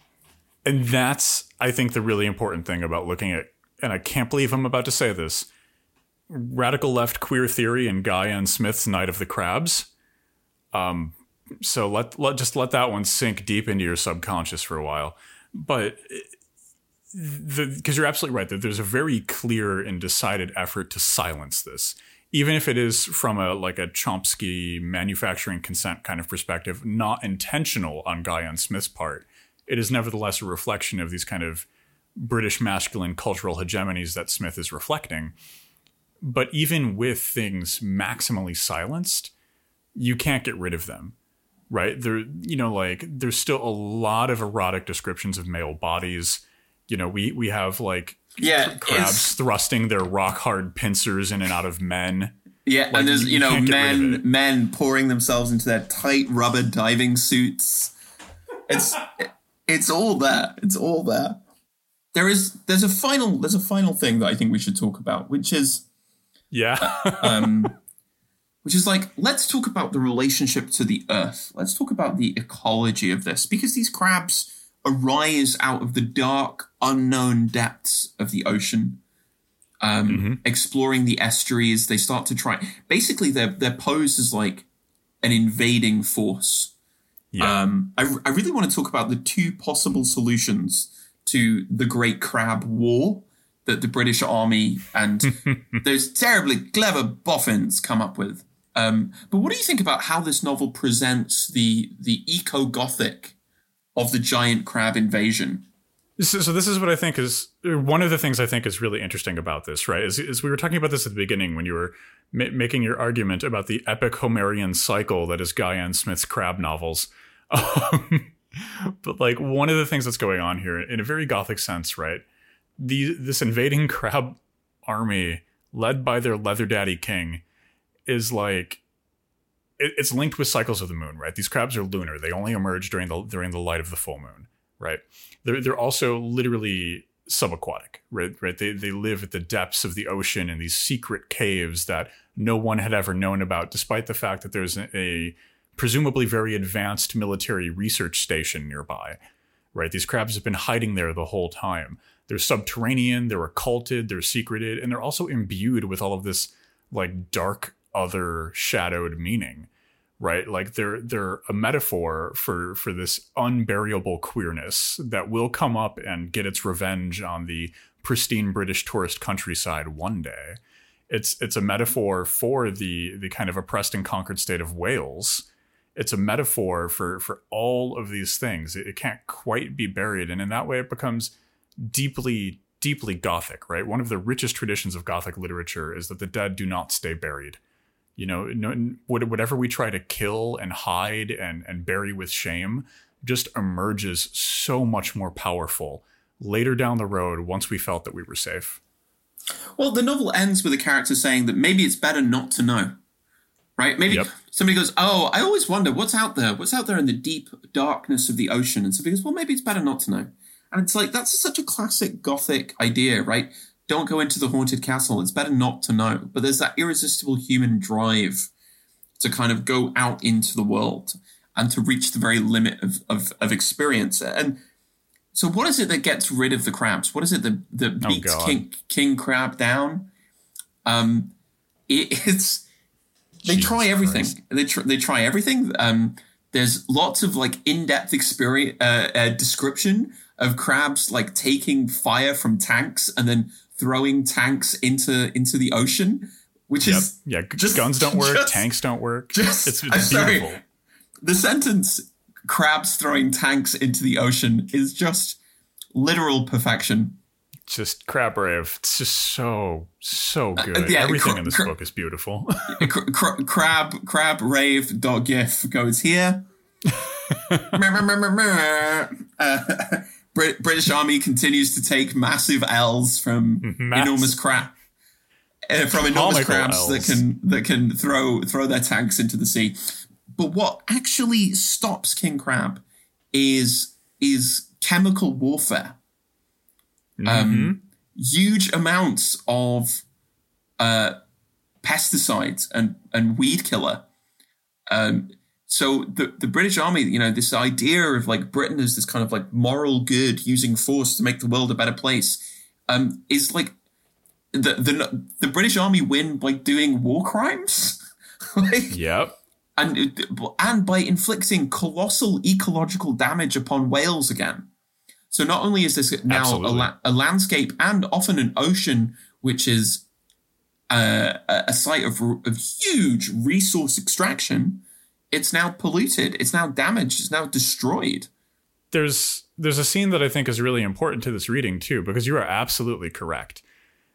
And that's, I think, the really important thing about looking at, and I can't believe I'm about to say this radical left queer theory and Guy N. Smith's Night of the Crabs. Um, so let, let just let that one sink deep into your subconscious for a while. But because you're absolutely right that there's a very clear and decided effort to silence this, even if it is from a like a Chomsky manufacturing consent kind of perspective, not intentional on Guy N. Smith's part. It is nevertheless a reflection of these kind of British masculine cultural hegemonies that Smith is reflecting. But even with things maximally silenced, you can't get rid of them right there you know like there's still a lot of erotic descriptions of male bodies you know we we have like Yeah, crabs thrusting their rock hard pincers in and out of men Yeah, Like, and there's you you know can't get rid of men men pouring themselves into their tight rubber diving suits. It's it's all there. It's all there. There is there's a final there's a final thing that I think we should talk about, which is yeah um, <laughs> which is like let's talk about the relationship to the earth. Let's talk about the ecology of this because these crabs arise out of the dark, unknown depths of the ocean. Um, Exploring the estuaries, they start to try. Basically, their their pose is like an invading force. yeah Um, I, I really want to talk about the two possible solutions to the Great Crab War that the British Army and <laughs> those terribly clever boffins come up with. Um, but what do you think about how this novel presents the the eco gothic of the giant crab invasion? So, so this is what I think is one of the things I think is really interesting about this, right? Is, is we were talking about this at the beginning when you were ma- making your argument about the epic Homerian cycle that is Guy N. Smith's crab novels. <laughs> Um, <laughs> but like one of the things that's going on here, in a very gothic sense, right? The this invading <laughs> crab army led by their leather daddy king is like it, it's linked with cycles of the moon, right? These crabs are lunar; they only emerge during the during the light of the full moon right? They're they're also literally subaquatic, right? Right? They they live at the depths of the ocean in these secret caves that no one had ever known about, despite the fact that there's a, a presumably very advanced military research station nearby. Right? These crabs have been hiding there the whole time. They're subterranean, they're occulted, they're secreted, and they're also imbued with all of this like dark other shadowed meaning right like they're they're a metaphor for for this unburiable queerness that will come up and get its revenge on the pristine british tourist countryside one day it's it's a metaphor for the the kind of oppressed and conquered state of wales it's a metaphor for for all of these things. It, it can't quite be buried. And in that way it becomes deeply deeply gothic right? One of the richest traditions of gothic literature is that the dead do not stay buried. You know no, whatever we try to kill and hide and and bury with shame just emerges so much more powerful later down the road once we felt that we were safe. Well the novel ends with a character saying that maybe it's better not to know right maybe yep. somebody goes oh i always wonder what's out there what's out there in the deep darkness of the ocean and somebody goes well maybe it's better not to know and it's like that's such a classic gothic idea right don't go into the haunted castle. It's better not to know. But there's that irresistible human drive to kind of go out into the world and to reach the very limit of, of, of experience. And so, what is it that gets rid of the crabs? What is it that, that oh, beats oh King, King Crab down? Um, it, it's they Jesus try everything. Christ. They tr- they try everything. Um, there's lots of like in-depth experience uh, uh, description of crabs like taking fire from tanks and then throwing tanks into into the ocean, which yep. is yeah, just guns don't work, just, tanks don't work. Just it's, it's beautiful. Sorry, the sentence "crabs throwing tanks into the ocean" is just literal perfection. Just crab rave. It's just so so uh, good. Uh, yeah, Everything in this book is beautiful. <laughs> cr- crab crab rave dot gif goes here. <laughs> uh, <laughs> British Army continues to take massive L's from Mass. enormous crab. Uh, from enormous crabs L's. that can that can throw throw their tanks into the sea. But what actually stops King Crab is is chemical warfare. Um, mm-hmm. Um, huge amounts of uh, pesticides and and weed killer um, so the, the British Army, you know, this idea of like Britain as this kind of like moral good using force to make the world a better place, um, is like the the the British Army win by doing war crimes. <laughs> like, yep. And and by inflicting colossal ecological damage upon Wales again. So not only is this now a, la- a, landscape and often an ocean, which is uh, a site of, of huge resource extraction, it's now polluted, it's now damaged, it's now destroyed. There's there's a scene that I think is really important to this reading too, because you are absolutely correct,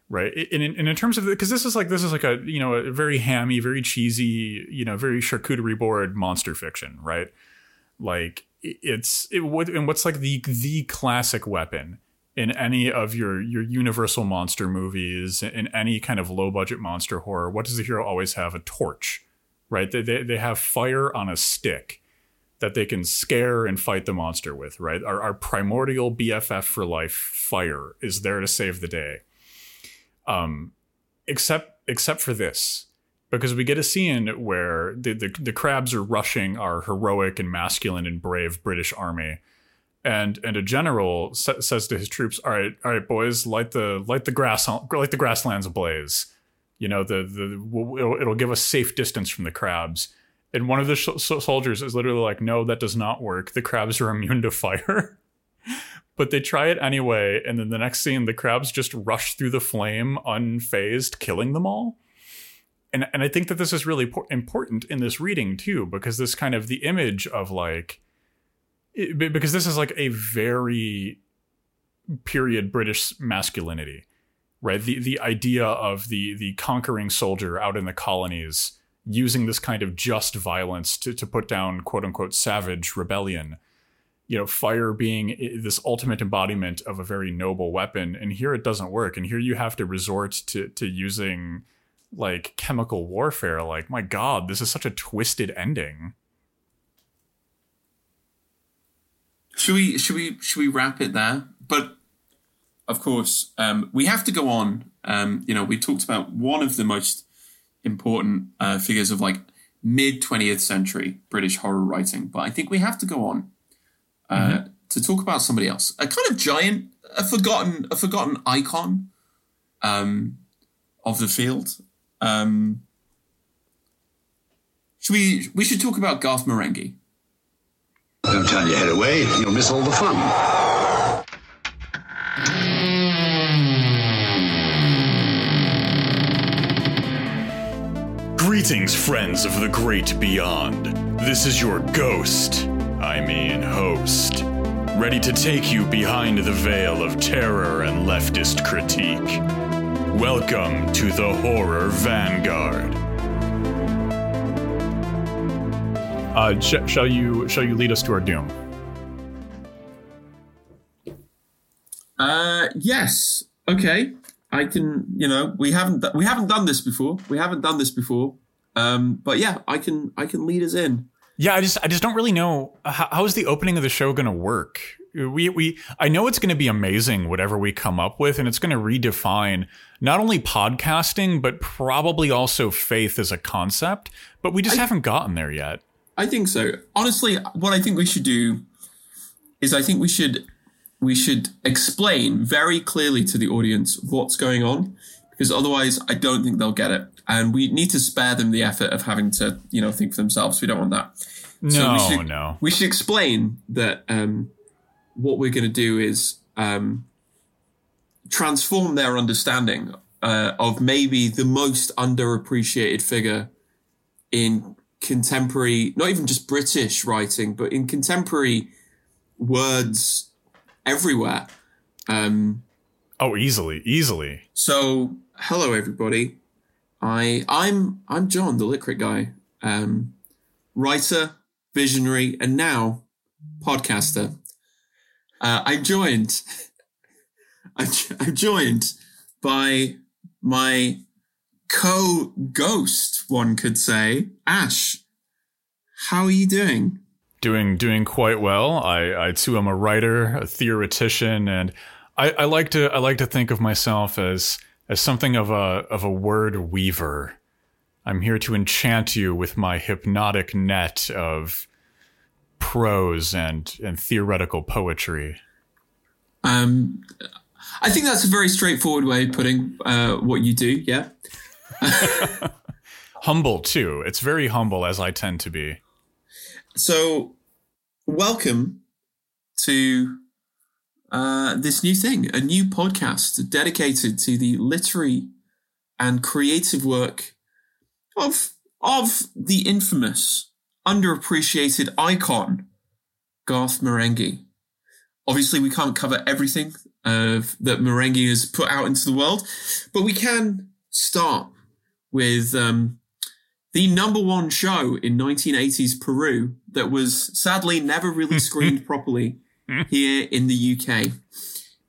right? And in, and in terms of because this is like this is like a you know a very hammy, very cheesy, you know, very charcuterie board monster fiction, right? Like it's it what and what's like the the classic weapon in any of your your universal monster movies in any kind of low budget monster horror what does the hero always have a torch right? They, they, they have fire on a stick that they can scare and fight the monster with, right? Our, our primordial BFF for life, fire, is there to save the day. Um, except except for this, because we get a scene where the, the, the crabs are rushing our heroic and masculine and brave British army, and and a general sa- says to his troops, "All right, all right, boys, light the light the grass light the grasslands ablaze." you know the the it'll, it'll give us safe distance from the crabs. And one of the sh- soldiers is literally like no that does not work. The crabs are <laughs> immune to fire. <laughs> But they try it anyway and then the next scene the crabs just rush through the flame unfazed killing them all and and i think that this is really important in this reading too because this kind of the image of like it, because this is like a very period british masculinity right? The the idea of the the conquering soldier out in the colonies using this kind of just violence to to put down quote unquote savage rebellion. You know, fire being this ultimate embodiment of a very noble weapon, and here it doesn't work. And here you have to resort to to using like chemical warfare. Like, my God, this is such a twisted ending. should we should we should we wrap it there? But of course, um, we have to go on. Um, you know, we talked about one of the most important uh, figures of like mid 20th century British horror writing, but I think we have to go on uh, mm-hmm. to talk about somebody else, a kind of giant, a forgotten, a forgotten icon um, of the field. Um, should we? We should talk about Garth Marenghi. Don't turn your head away; you'll miss all the fun. Greetings, friends of the great beyond. This is your ghost, I mean host, ready to take you behind the veil of terror and leftist critique. Welcome to the Horror Vanguard. Uh, sh- shall you shall you lead us to our doom? Uh, yes. Okay. I can. You know, we haven't we haven't done this before. We haven't done this before. Um, but yeah, I can I can lead us in. Yeah, I just I just don't really know how, how is the opening of the show going to work. We we I know it's going to be amazing whatever we come up with, and it's going to redefine not only podcasting but probably also faith as a concept. But we just I, haven't gotten there yet. I think so. Honestly, what I think we should do is I think we should we should explain very clearly to the audience what's going on because otherwise I don't think they'll get it and we need to spare them the effort of having to, you know, think for themselves. We don't want that. No, so we should, no. We should explain that um, what we're going to do is um, transform their understanding uh, of maybe the most underappreciated figure in contemporary, not even just British writing, but in contemporary words everywhere. Um, oh, easily, easily. So, hello, everybody. I I'm I'm John, the Lit Crit guy, um, writer, visionary, and now podcaster. Uh, I'm joined. <laughs> I'm, I'm joined by my co-ghost, one could say, Ash. How are you doing? Doing doing quite well. I, I too am a writer, a theoretician, and I, I like to I like to think of myself as as something of a of a word weaver. I'm here to enchant you with my hypnotic net of prose and and theoretical poetry. Um, I think that's a very straightforward way of putting uh, what you do. Yeah. <laughs> humble too. It's very humble, as I tend to be. So, welcome to uh, this new thing, a new podcast dedicated to the literary and creative work of of the infamous, underappreciated icon, Garth Marenghi. Obviously, we can't cover everything of that Marenghi has put out into the world, but we can start with um, the number one show in 1980s Peru that was sadly never really <laughs> screened properly here in the UK.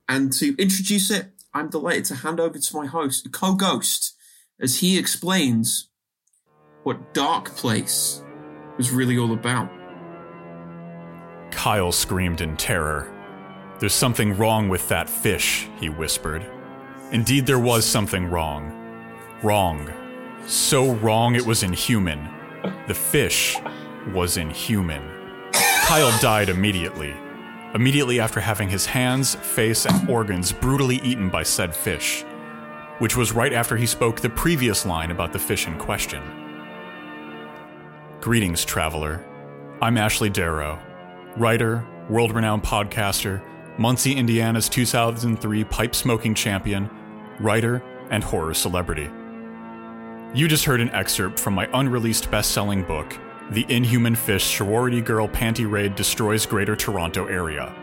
And to introduce it, I'm delighted to hand over to my host, co ghost, as he explains what Dark Place was really all about. Kyle screamed in terror. There's something wrong with that fish, he whispered. Indeed, there was something wrong. Wrong. So wrong it was inhuman. The fish was inhuman. Kyle died immediately, immediately after having his hands, face, and organs brutally eaten by said fish, which was right after he spoke the previous line about the fish in question. Greetings, traveler. I'm Ashley Darrow, writer, world renowned podcaster, Muncie, Indiana's 2003 pipe smoking champion, writer, and horror celebrity. You just heard an excerpt from my unreleased best selling book, the Inhuman Fish Sorority Girl Panty Raid Destroys Greater Toronto Area.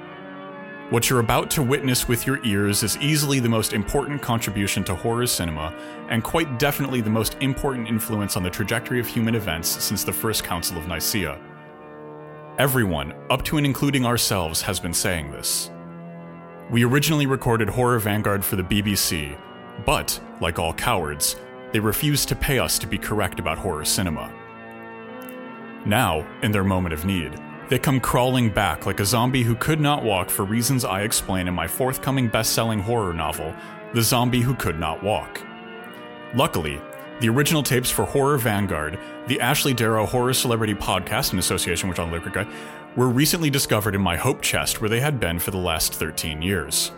What you're about to witness with your ears is easily the most important contribution to horror cinema, and quite definitely the most important influence on the trajectory of human events since the First Council of Nicaea. Everyone, up to and including ourselves, has been saying this. We originally recorded Horror Vanguard for the BBC, but, like all cowards, they refused to pay us to be correct about horror cinema. Now, in their moment of need, They come crawling back like a zombie who could not walk for reasons I explain in my forthcoming best selling horror novel, The Zombie Who Could Not Walk. Luckily, the original tapes for Horror Vanguard, the Ashley Darrow Horror Celebrity Podcast in association with John Lipker were recently discovered in my hope chest where they had been for the last 13 years.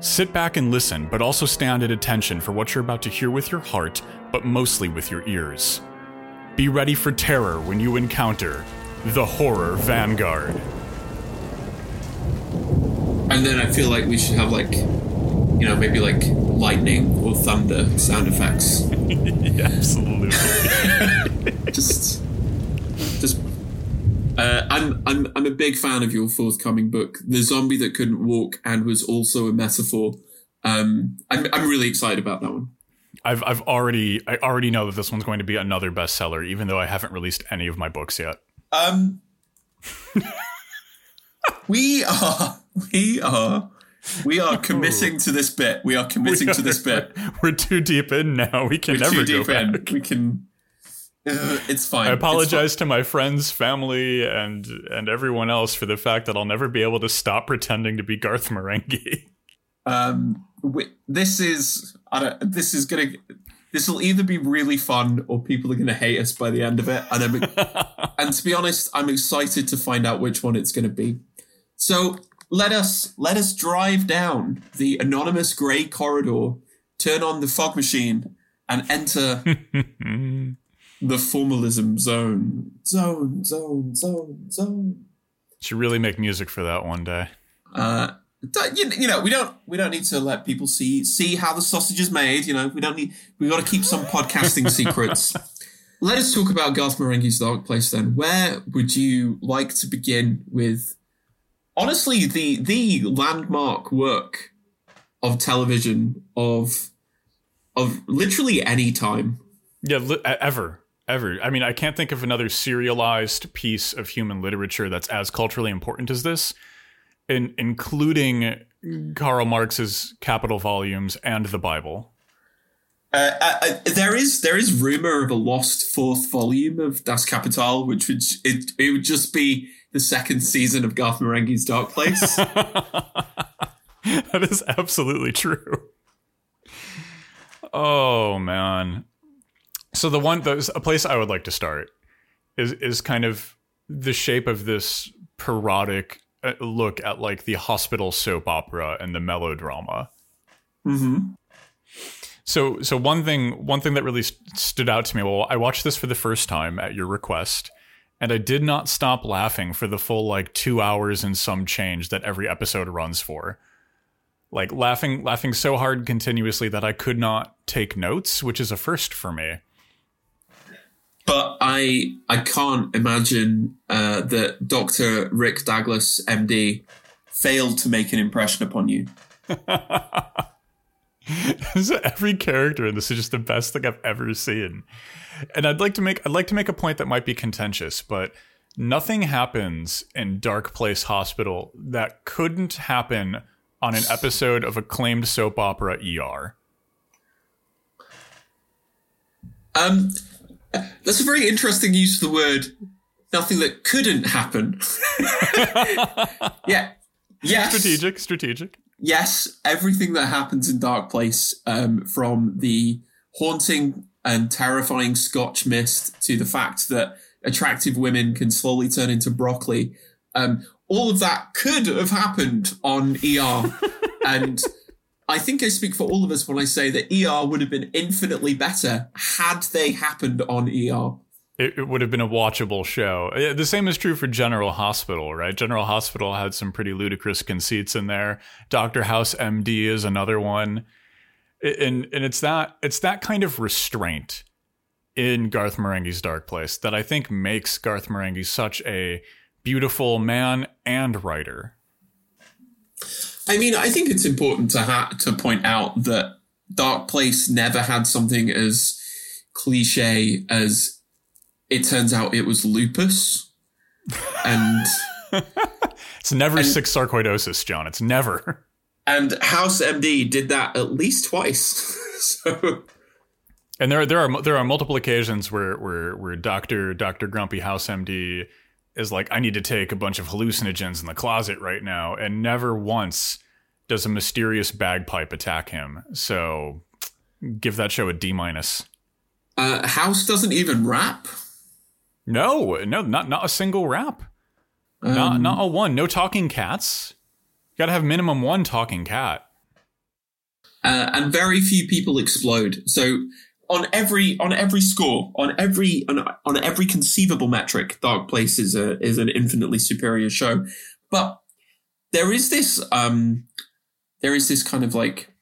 Sit back and listen, but also stand at attention for what you're about to hear with your heart, but mostly with your ears. Be ready for terror when you encounter the Horror Vanguard. And then I feel like we should have like, you know, maybe like lightning or thunder sound effects. <laughs> Absolutely. <laughs> just, just. Uh, I'm I'm I'm a big fan of your forthcoming book, The Zombie That Couldn't Walk and was also a metaphor. Um, I'm I'm really excited about that one. I've I've already I already know that this one's going to be another bestseller, even though I haven't released any of my books yet. Um, <laughs> we are we are we are committing to this bit. We are committing to this bit. <laughs> We're too deep in now. We can We're never too go deep in. back. We can. <laughs> It's fine. I apologize to my friends, family, and and everyone else for the fact that I'll never be able to stop pretending to be Garth Marenghi. <laughs> um wi- this is I don't this is gonna this will either be really fun or people are gonna hate us by the end of it and I'm <laughs> and to be honest I'm excited to find out which one it's gonna be so let us let us drive down the anonymous grey corridor turn on the fog machine and enter the formalism zone zone zone zone zone Should really make music for that one day. uh, you, you know, we don't we don't need to let people see see how the sausage is made. You know, we don't need we got to keep some podcasting <laughs> secrets. Let us talk about Garth Marenghi's Dark Place. Then, where would you like to begin with? Honestly, the the landmark work of television of of literally any time. Yeah, li- ever, ever. I mean, I can't think of another serialized piece of human literature that's as culturally important as this, in, including Karl Marx's Capital volumes and the Bible. Uh, uh, uh, there is there is rumor of a lost fourth volume of Das Kapital, which would it it would just be the second season of Garth Marenghi's Dark Place. <laughs> that is absolutely true. Oh man. So the one there's a place I would like to start is is kind of the shape of this parodic uh, look at like the hospital soap opera and the melodrama. mm-hmm. So so one thing one thing that really st- stood out to me well I watched this for the first time at your request and I did not stop laughing for the full like 2 hours and some change that every episode runs for. Like laughing laughing so hard continuously that I could not take notes, which is a first for me. But I I can't imagine uh, that Doctor Rick Douglas, MD, failed to make an impression upon you. <laughs> every character in this is just the best thing I've ever seen. And I'd like to make I'd like to make a point that might be contentious, but nothing happens in Dark Place Hospital that couldn't happen on an episode of acclaimed soap opera ER. Um, that's a very interesting use of the word. Nothing that couldn't happen. <laughs> yeah. Yes. Strategic, strategic. yes, everything that happens in Dark Place, um, from the haunting and terrifying Scotch mist to the fact that attractive women can slowly turn into broccoli, um, all of that could have happened on ER. <laughs> and I think I speak for all of us when I say that ER would have been infinitely better had they happened on ER. It, it would have been a watchable show. Uh, The same is true for General Hospital, right? General Hospital had some pretty ludicrous conceits in there. Doctor House MD is another one. And and it's that it's that kind of restraint in Garth Marenghi's Dark Place that I think makes Garth Marenghi such a beautiful man and writer. I mean, I think it's important to ha- to point out that Dark Place never had something as cliche as it turns out it was lupus, and <laughs> It's never sick sarcoidosis, John. It's never. <laughs> and House MD did that at least twice. <laughs> so And there, there are there are multiple occasions where where where Doctor Doctor Grumpy House MD is like, I need to take a bunch of hallucinogens in the closet right now, and never once does a mysterious bagpipe attack him. So give that show a D minus. Uh, House doesn't even rap. No, no, not not a single rap. not not a one. No talking cats. You Got to have minimum one talking cat. uh, and very few people explode. So on every on every score, on every on, on every conceivable metric, Dark Place is a is an infinitely superior show. But there is this um there is this kind of like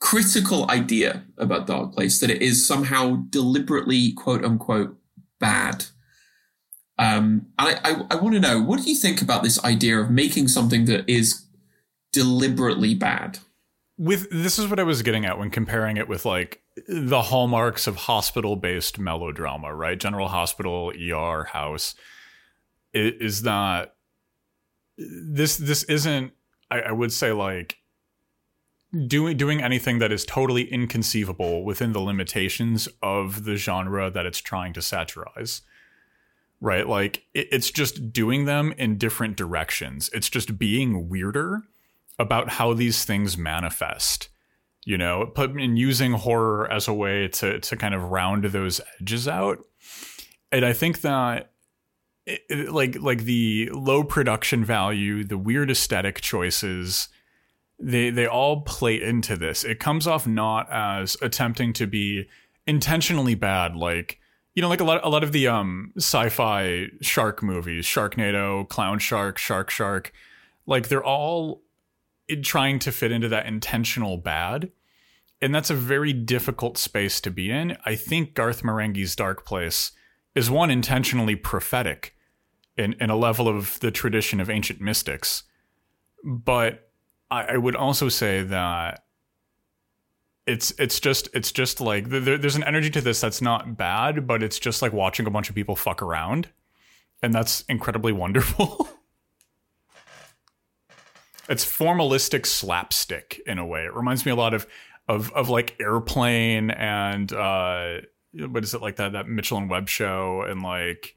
critical idea about Dark Place that it is somehow deliberately quote unquote bad. Um, and I, I, I want to know what do you think about this idea of making something that is deliberately bad? With this is what I was getting at when comparing it with like the hallmarks of hospital based melodrama, right? General Hospital, ER, House. It is not this this isn't I, I would say like doing doing anything that is totally inconceivable within the limitations of the genre that it's trying to satirize. Right? Like it, it's just doing them in different directions. It's just being weirder about how these things manifest you know in using horror as a way to to kind of round those edges out. And i think that it, like like the low production value the weird aesthetic choices they they all play into this. It comes off not as attempting to be intentionally bad like you know like a lot a lot of the um sci-fi shark movies sharknado clown shark shark shark like they're all trying to fit into that intentional bad. And that's a very difficult space to be in. I think Garth Marenghi's Dark Place is one intentionally prophetic in, in a level of the tradition of ancient mystics. But I, I would also say that it's it's just it's just like there, there's an energy to this that's not bad, but it's just like watching a bunch of people fuck around, and that's incredibly wonderful. <laughs> it's formalistic slapstick in a way. It reminds me a lot of of of like airplane and uh what is it like that that Mitchell and Webb show and like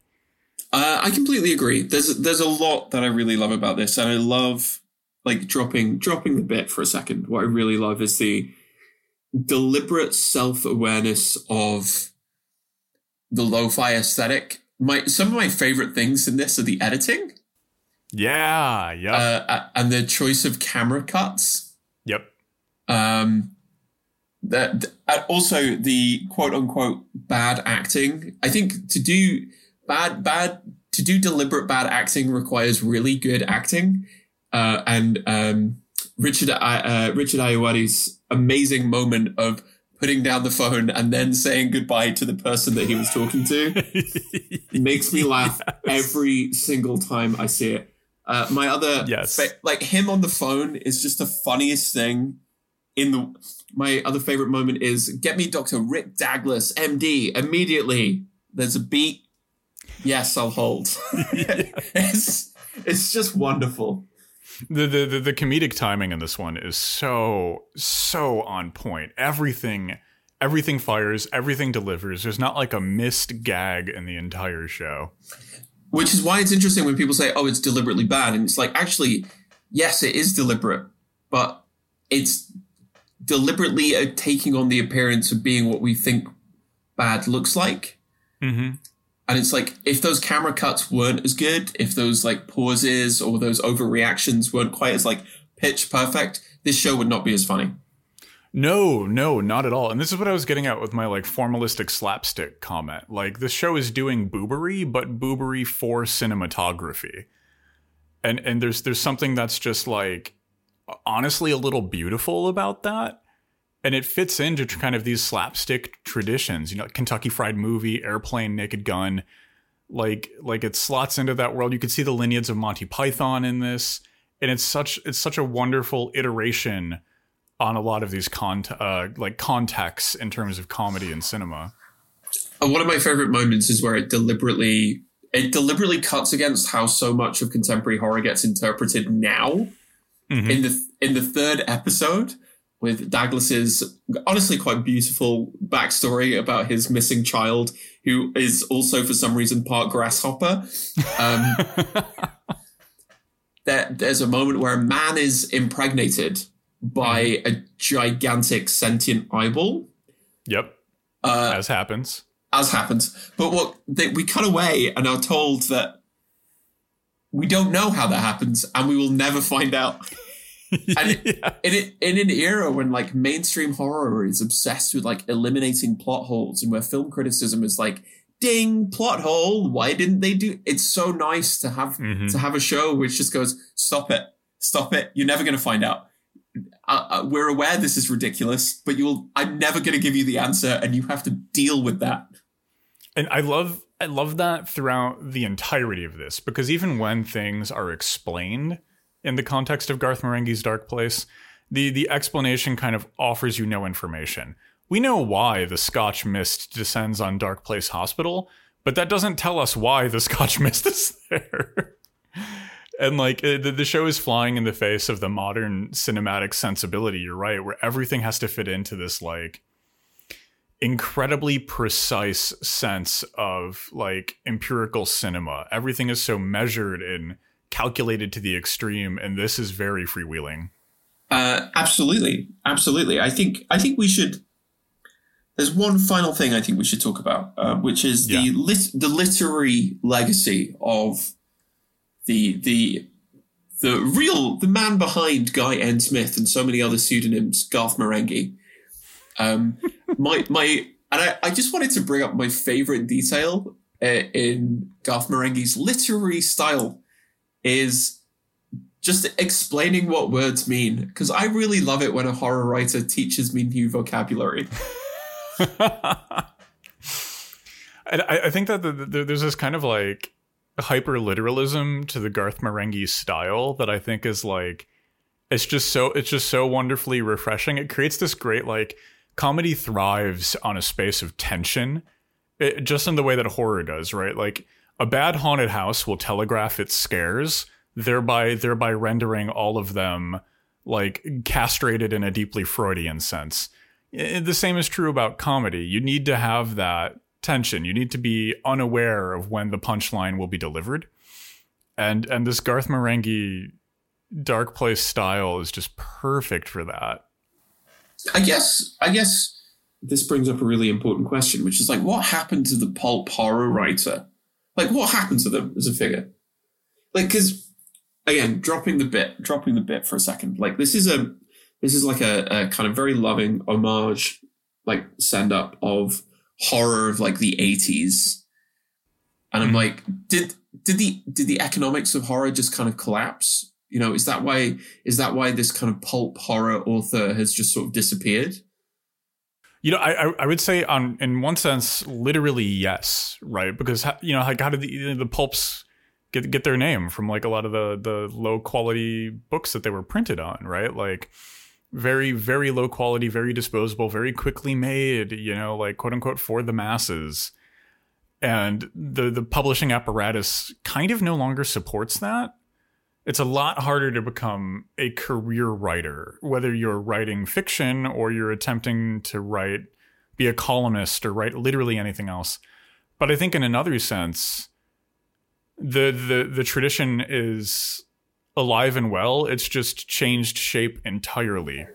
uh, I completely agree. There's there's a lot that I really love about this, and I love like dropping dropping the bit for a second. What I really love is the deliberate self awareness of the lo-fi aesthetic. My some of my favorite things in this are the editing. Yeah, yeah. Uh, and the choice of camera cuts. Yep. Um, that and also the quote unquote bad acting. I think to do bad bad to do deliberate bad acting requires really good acting. Uh, and um, Richard uh, Richard Ayoade's amazing moment of putting down the phone and then saying goodbye to the person that he was talking to <laughs> makes me laugh yes. every single time I see it. Uh, my other, yes. Fa- like him on the phone is just the funniest thing. In the my other favorite moment is get me Dr. Rick Douglas, MD, immediately. There's a beat. Yes, I'll hold. <laughs> it's it's just wonderful. The, the the the comedic timing in this one is so so on point. Everything everything fires, everything delivers. There's not like a missed gag in the entire show. Which is why it's interesting when people say, "Oh, it's deliberately bad," and it's like, actually, yes, it is deliberate, but it's deliberately taking on the appearance of being what we think bad looks like. Mm-hmm. And it's like if those camera cuts weren't as good, if those like pauses or those overreactions weren't quite as like pitch perfect, this show would not be as funny. No, no, not at all. And this is what I was getting at with my like formalistic slapstick comment. Like the show is doing boobery, but boobery for cinematography. And and there's there's something that's just like honestly a little beautiful about that. And it fits into kind of these slapstick traditions, you know, Kentucky Fried Movie, Airplane, Naked Gun. Like like it slots into that world. You could see the lineage of Monty Python in this. And it's such it's such a wonderful iteration on a lot of these con uh, like contexts in terms of comedy and cinema. And one of my favorite moments is where it deliberately it deliberately cuts against how so much of contemporary horror gets interpreted now. Mm-hmm. In the in the third episode, with Douglas's honestly quite beautiful backstory about his missing child, who is also for some reason part grasshopper. Um, <laughs> there, there's a moment where a man is impregnated by a gigantic sentient eyeball, Yep. uh, as happens. as happens. But what they, we cut away and are told that we don't know how that happens, and we will never find out. <laughs> And yeah. in, it, in an era when like mainstream horror is obsessed with like eliminating plot holes and where film criticism is like ding plot hole why didn't they do it's so nice to have Mhm. to have a show which just goes stop it stop it you're never going to find out uh, uh, we're aware this is ridiculous but you'll i'm never going to give you the answer and you have to deal with that And I love I love that throughout the entirety of this because even when things are explained in the context of Garth Marenghi's Dark Place, the the explanation kind of offers you no information. We know why the Scotch mist descends on Dark Place Hospital, but that doesn't tell us why the Scotch <laughs> mist is there. And like uh, the, the show is flying in the face of the modern cinematic sensibility. You're right, where everything has to fit into this like incredibly precise sense of like empirical cinema. Everything is so measured and calculated to the extreme, and this is very freewheeling. Uh, absolutely, absolutely. I think I think we should. There's one final thing I think we should talk about, uh, which is the Yeah. lit- the literary legacy of the the the real the man behind Guy N. Smith and so many other pseudonyms, Garth Marenghi. Um, <laughs> my my, and I, I just wanted to bring up my favorite detail uh, in Garth Marenghi's literary style is just explaining what words mean because I really love it when a horror writer teaches me new vocabulary. <laughs> And I, I think that the, the, there's this kind of like hyper literalism to the Garth Marenghi style that I think is like it's just so it's just so wonderfully refreshing. It creates this great like comedy thrives on a space of tension, it, just in the way that horror does, right? Like a bad haunted house will telegraph its scares, thereby thereby rendering all of them like castrated in a deeply Freudian sense. Eh, The same is true about comedy. You need to have that tension. You need to be unaware of when the punchline will be delivered. And and this Garth Marenghi Dark Place style is just perfect for that. I guess I guess this brings up a really important question, which is like, what happened to the pulp horror writer? Like, what happened to them as a figure? Like, because again, dropping the bit, dropping the bit for a second. Like, this is a this is like a, a kind of very loving homage, like send up of horror of like the eighties. And I'm Mhm. like, did did the did the economics of horror just kind of collapse? You know, is that why is that why this kind of pulp horror author has just sort of disappeared? You know, I I- I would say on in one sense, literally yes, right? Because you know, like how did the the pulps get get their name from like a lot of the the low quality books that they were printed on, right? Like very very low quality, very disposable, very quickly made. You know, like quote unquote for the masses. And the the publishing apparatus kind of no longer supports that. It's a lot harder to become a career writer, whether you're writing fiction or you're attempting to write, be a columnist or write literally anything else. But I think in another sense, the the the tradition is alive and well. It's just changed shape entirely.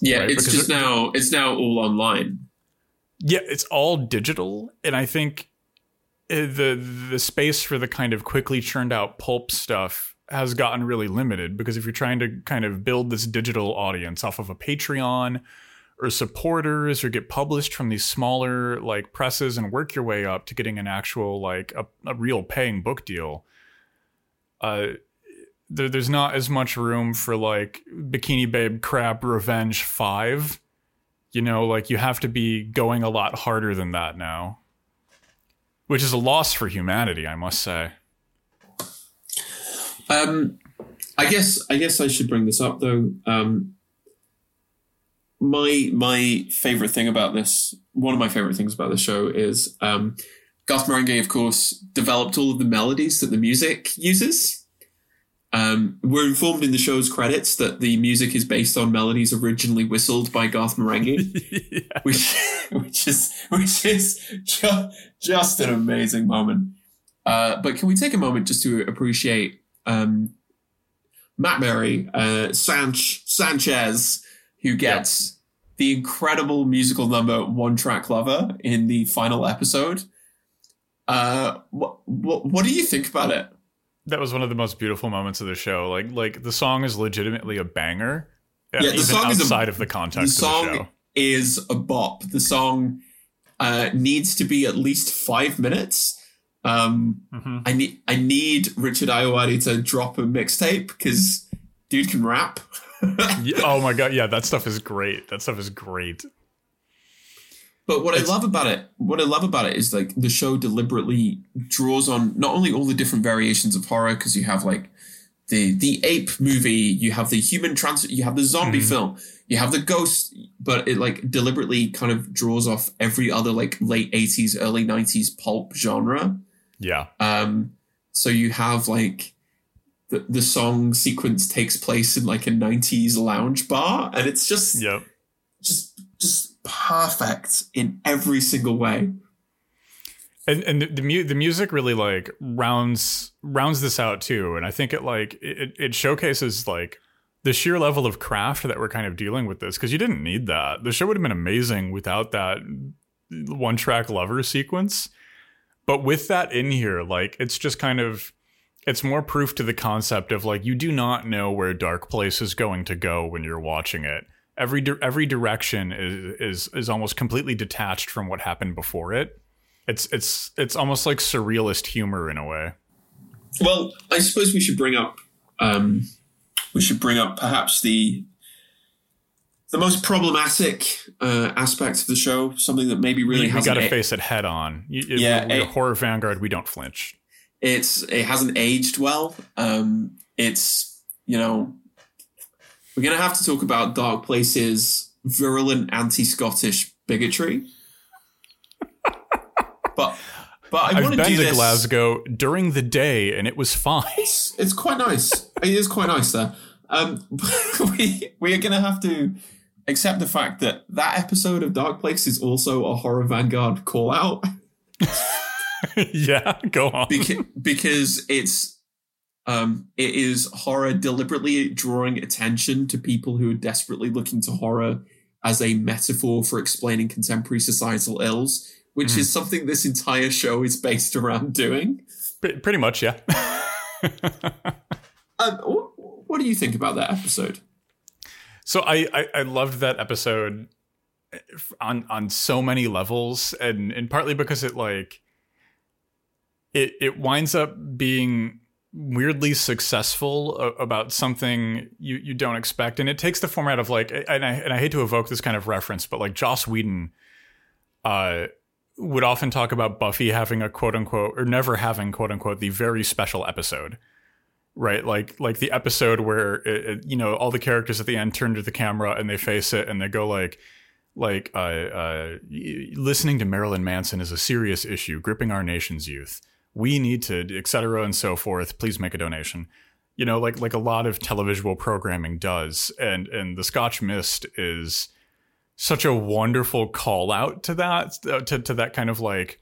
Yeah, Right, it's because just now it's now all online. Yeah, it's all digital, and I think uh, the the space for the kind of quickly churned out pulp stuff has gotten really limited because if you're trying to kind of build this digital audience off of a Patreon or supporters or get published from these smaller like presses and work your way up to getting an actual like a, a real paying book deal uh there, there's not as much room for like bikini babe crab revenge 5 you know like you have to be going a lot harder than that now which is a loss for humanity i must say Um, I guess I guess I should bring this up though. Um, my my favorite thing about this, one of my favorite things about the show is um, Garth Marenghi, of course, developed all of the melodies that the music uses. Um, we're informed in the show's credits that the music is based on melodies originally whistled by Garth Marenghi, <laughs> which which is which is ju- just an amazing moment. Uh, but can we take a moment just to appreciate um, Matt Berry, uh, Sanch- Sanchez, who gets the incredible musical number "One Track Lover" in the final episode. Uh, what, what what do you think about it? That was one of the most beautiful moments of the show. Like like the song is legitimately a banger. uh, Yeah, the even song a- outside of the the context of the show. is a bop. The song uh, needs to be at least five minutes. Um, Mhm. I need I need Richard Ayoade to drop a mixtape because dude can rap. <laughs> Yeah, oh my god, yeah, that stuff is great. That stuff is great. But what I love about it, what I love about it is like the show deliberately draws on not only all the different variations of horror because you have like the the ape movie, you have the human trans, you have the zombie Mhm. film, you have the ghost, but it like deliberately kind of draws off every other like late eighties, early nineties pulp genre. Yeah. Um, so you have like the the song sequence takes place in like a nineties lounge bar, and it's just Yep. just just perfect in every single way. and and the, the, mu- the music really like rounds rounds this out too. And i think it like it, it showcases like the sheer level of craft that we're kind of dealing with this because you didn't need that. The show would have been amazing without that one track lover sequence. But with that in here like it's just kind of it's more proof to the concept of like you do not know where dark place is going to go when you're watching it every di- every direction is is is almost completely detached from what happened before it it's it's it's almost like surrealist humor in a way. Well, I suppose we should bring up um, we should bring up perhaps the the most problematic uh, aspect of the show, something that maybe really we, we got to a- face it head on. Yeah, we're, we're it- horror vanguard. We don't flinch. it's it hasn't aged well. Um, it's you know we're gonna have to talk about Dark Place's virulent anti-Scottish bigotry. <laughs> but but I I've been to this. Glasgow during the day and it was fine. It's, it's quite nice. It is quite nice there. Um, <laughs> we we are going to have to accept the fact that that episode of Dark Place is also a horror vanguard call out <laughs> yeah, go on. because because it's um it is horror deliberately drawing attention to people who are desperately looking to horror as a metaphor for explaining contemporary societal ills, which is something this entire show is based around doing. Pre- Pretty much, yeah. <laughs> Um, wh- what do you think about that episode? So I, I I loved that episode eh, on on so many levels, and and partly because it like it it winds up being weirdly successful about something you you don't expect, and it takes the format of like and I and I hate to evoke this kind of reference, but like Joss Whedon, uh. Would often talk about Buffy having a quote unquote or never having quote unquote the very special episode right like like the episode where it, it- you know all the characters at the end turn to the camera and they face it and they go like like uh, uh, listening to Marilyn Manson is a serious issue gripping our nation's youth we need to et cetera and so forth please make a donation. You know like like a lot of televisual programming does and and the Scotch Mist is such a wonderful call out to that uh, to, to that kind of like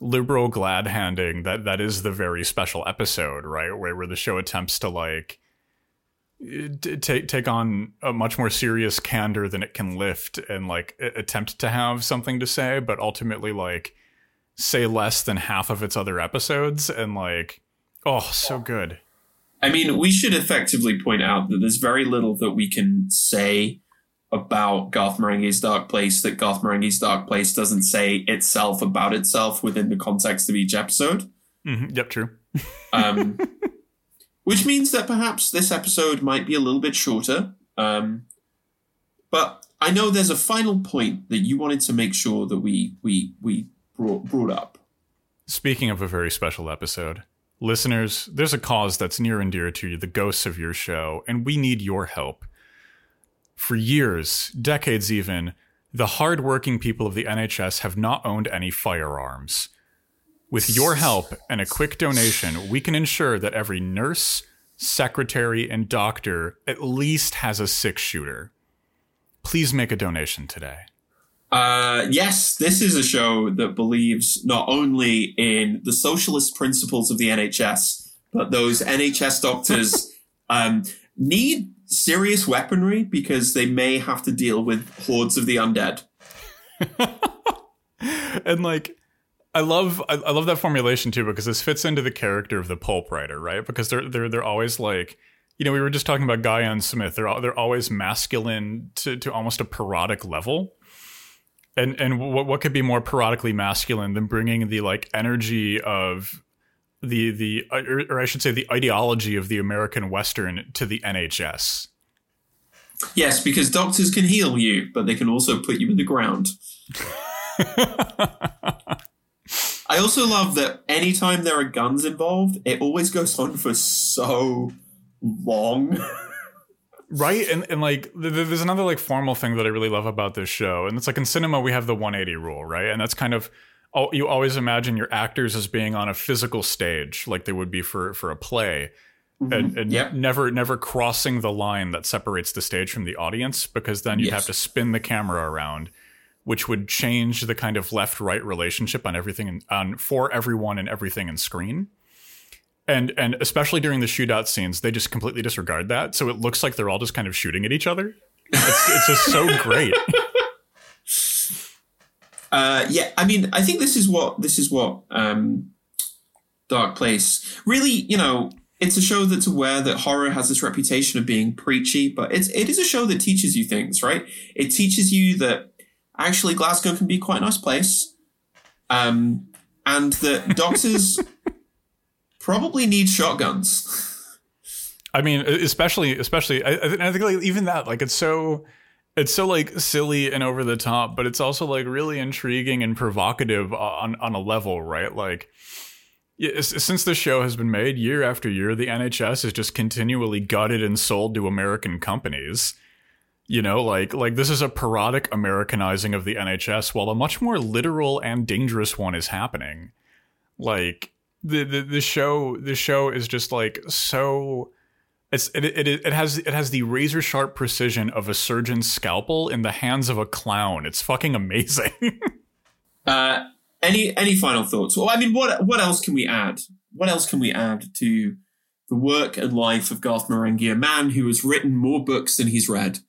liberal glad handing that that is the very special episode right where, where the show attempts to like take take on a much more serious candor than it can lift and like attempt to have something to say but ultimately like say less than half of its other episodes and like oh so good I mean, we should effectively point out that there's very little that we can say about Garth Marenghi's Dark Place that Garth Marenghi's Dark Place doesn't say itself about itself within the context of each episode. hmm yep true <laughs> Um, which means that perhaps this episode might be a little bit shorter. Um, but I know there's a final point that you wanted to make sure that we we we brought, up. Speaking of a very special episode, listeners, there's a cause that's near and dear to you, the ghosts of your show, and we need your help. For years, decades even, the hardworking people of the NHS have not owned any firearms. With your help and a quick donation, we can ensure that every nurse, secretary, and doctor at least has a six shooter. Please make a donation today. Uh, yes, this is a show that believes not only in the socialist principles of the NHS, but those NHS doctors <laughs> um, need serious weaponry because they may have to deal with hordes of the undead. <laughs> and like I love I, I love that formulation too because this fits into the character of the pulp writer, right? Because they're they're they're always like you know, we were just talking about Guy N. Smith. They're they're always masculine to, to almost a parodic level. And and what what could be more parodically masculine than bringing the like energy of the the uh, or, or I should say the ideology of the American Western to the NHS. Yes, because doctors can heal you, but they can also put you in the ground. <laughs> I also love that anytime there are guns involved, it always goes on for so long. <laughs> right and, and like there's another like formal thing that i really love about this show and it's like in cinema we have the 180 rule right and that's kind of you always imagine your actors as being on a physical stage like they would be for for a play mm-hmm. and, and yep. never never crossing the line that separates the stage from the audience because then you'd yes. have to spin the camera around which would change the kind of left right relationship on everything in, on for everyone and everything in screen and and especially during the shootout scenes they just completely disregard that. So it looks like they're all just kind of shooting at each other. It's, it's just so great. <laughs> Uh, yeah i mean i think this is what this is what um, dark place really you know it's a show that's aware that horror has this reputation of being preachy but it's it is a show that teaches you things right? It teaches you that actually glasgow can be quite a nice place um, and that doctors <laughs> probably need shotguns. I mean, especially, especially, I, I think like even that, like it's so, it's so like silly and over the top, but it's also like really intriguing and provocative on on a level, right? Like, since the show has been made year after year, the NHS is just continually gutted and sold to American companies. You know, like like this is a parodic Americanizing of the NHS, while a much more literal and dangerous one is happening. Like the, the the show the show is just like so it's it, it it has it has the razor sharp precision of a surgeon's scalpel in the hands of a clown. It's fucking amazing. <laughs> uh, any any final thoughts? Well, I mean, what what else can we add? What else can we add to the work and life of Garth Marenghi, a man who has written more books than he's read,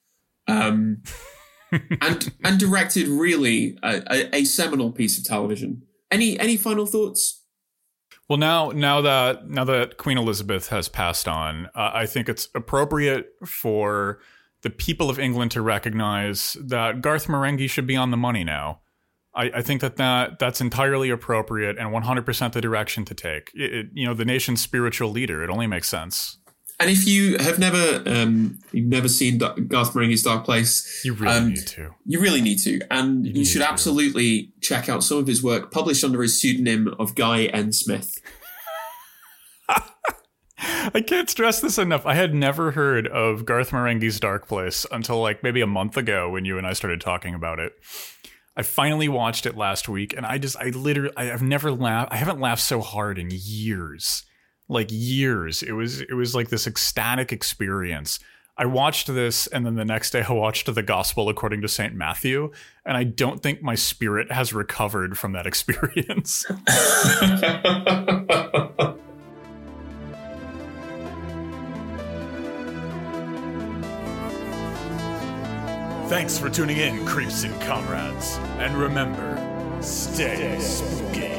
um, <laughs> and and directed really a, a, a seminal piece of television. Any any final thoughts? Well, now now that now that Queen Elizabeth has passed on, uh, I think it's appropriate for the people of England to recognize that Garth Marenghi should be on the money now. I, I think that, that that's entirely appropriate and 100% the direction to take. It, it, you know, the nation's spiritual leader. It only makes sense. And if you have never um, you've never seen Garth Marenghi's Dark Place, you really um, need to. You really need to, and you, you should absolutely check out some of his work published under his pseudonym of Guy N. Smith. <laughs> I can't stress this enough. I had never heard of Garth Marenghi's Dark Place until like maybe a month ago when you and I started talking about it. I finally watched it last week, and I just I literally I've never laughed. I haven't laughed so hard in years like years. It was it was like this ecstatic experience. I watched this and then the next day I watched the gospel according to St. Matthew and I don't think my spirit has recovered from that <laughs> experience. Thanks for tuning in, creeps and comrades. And remember, stay spooky.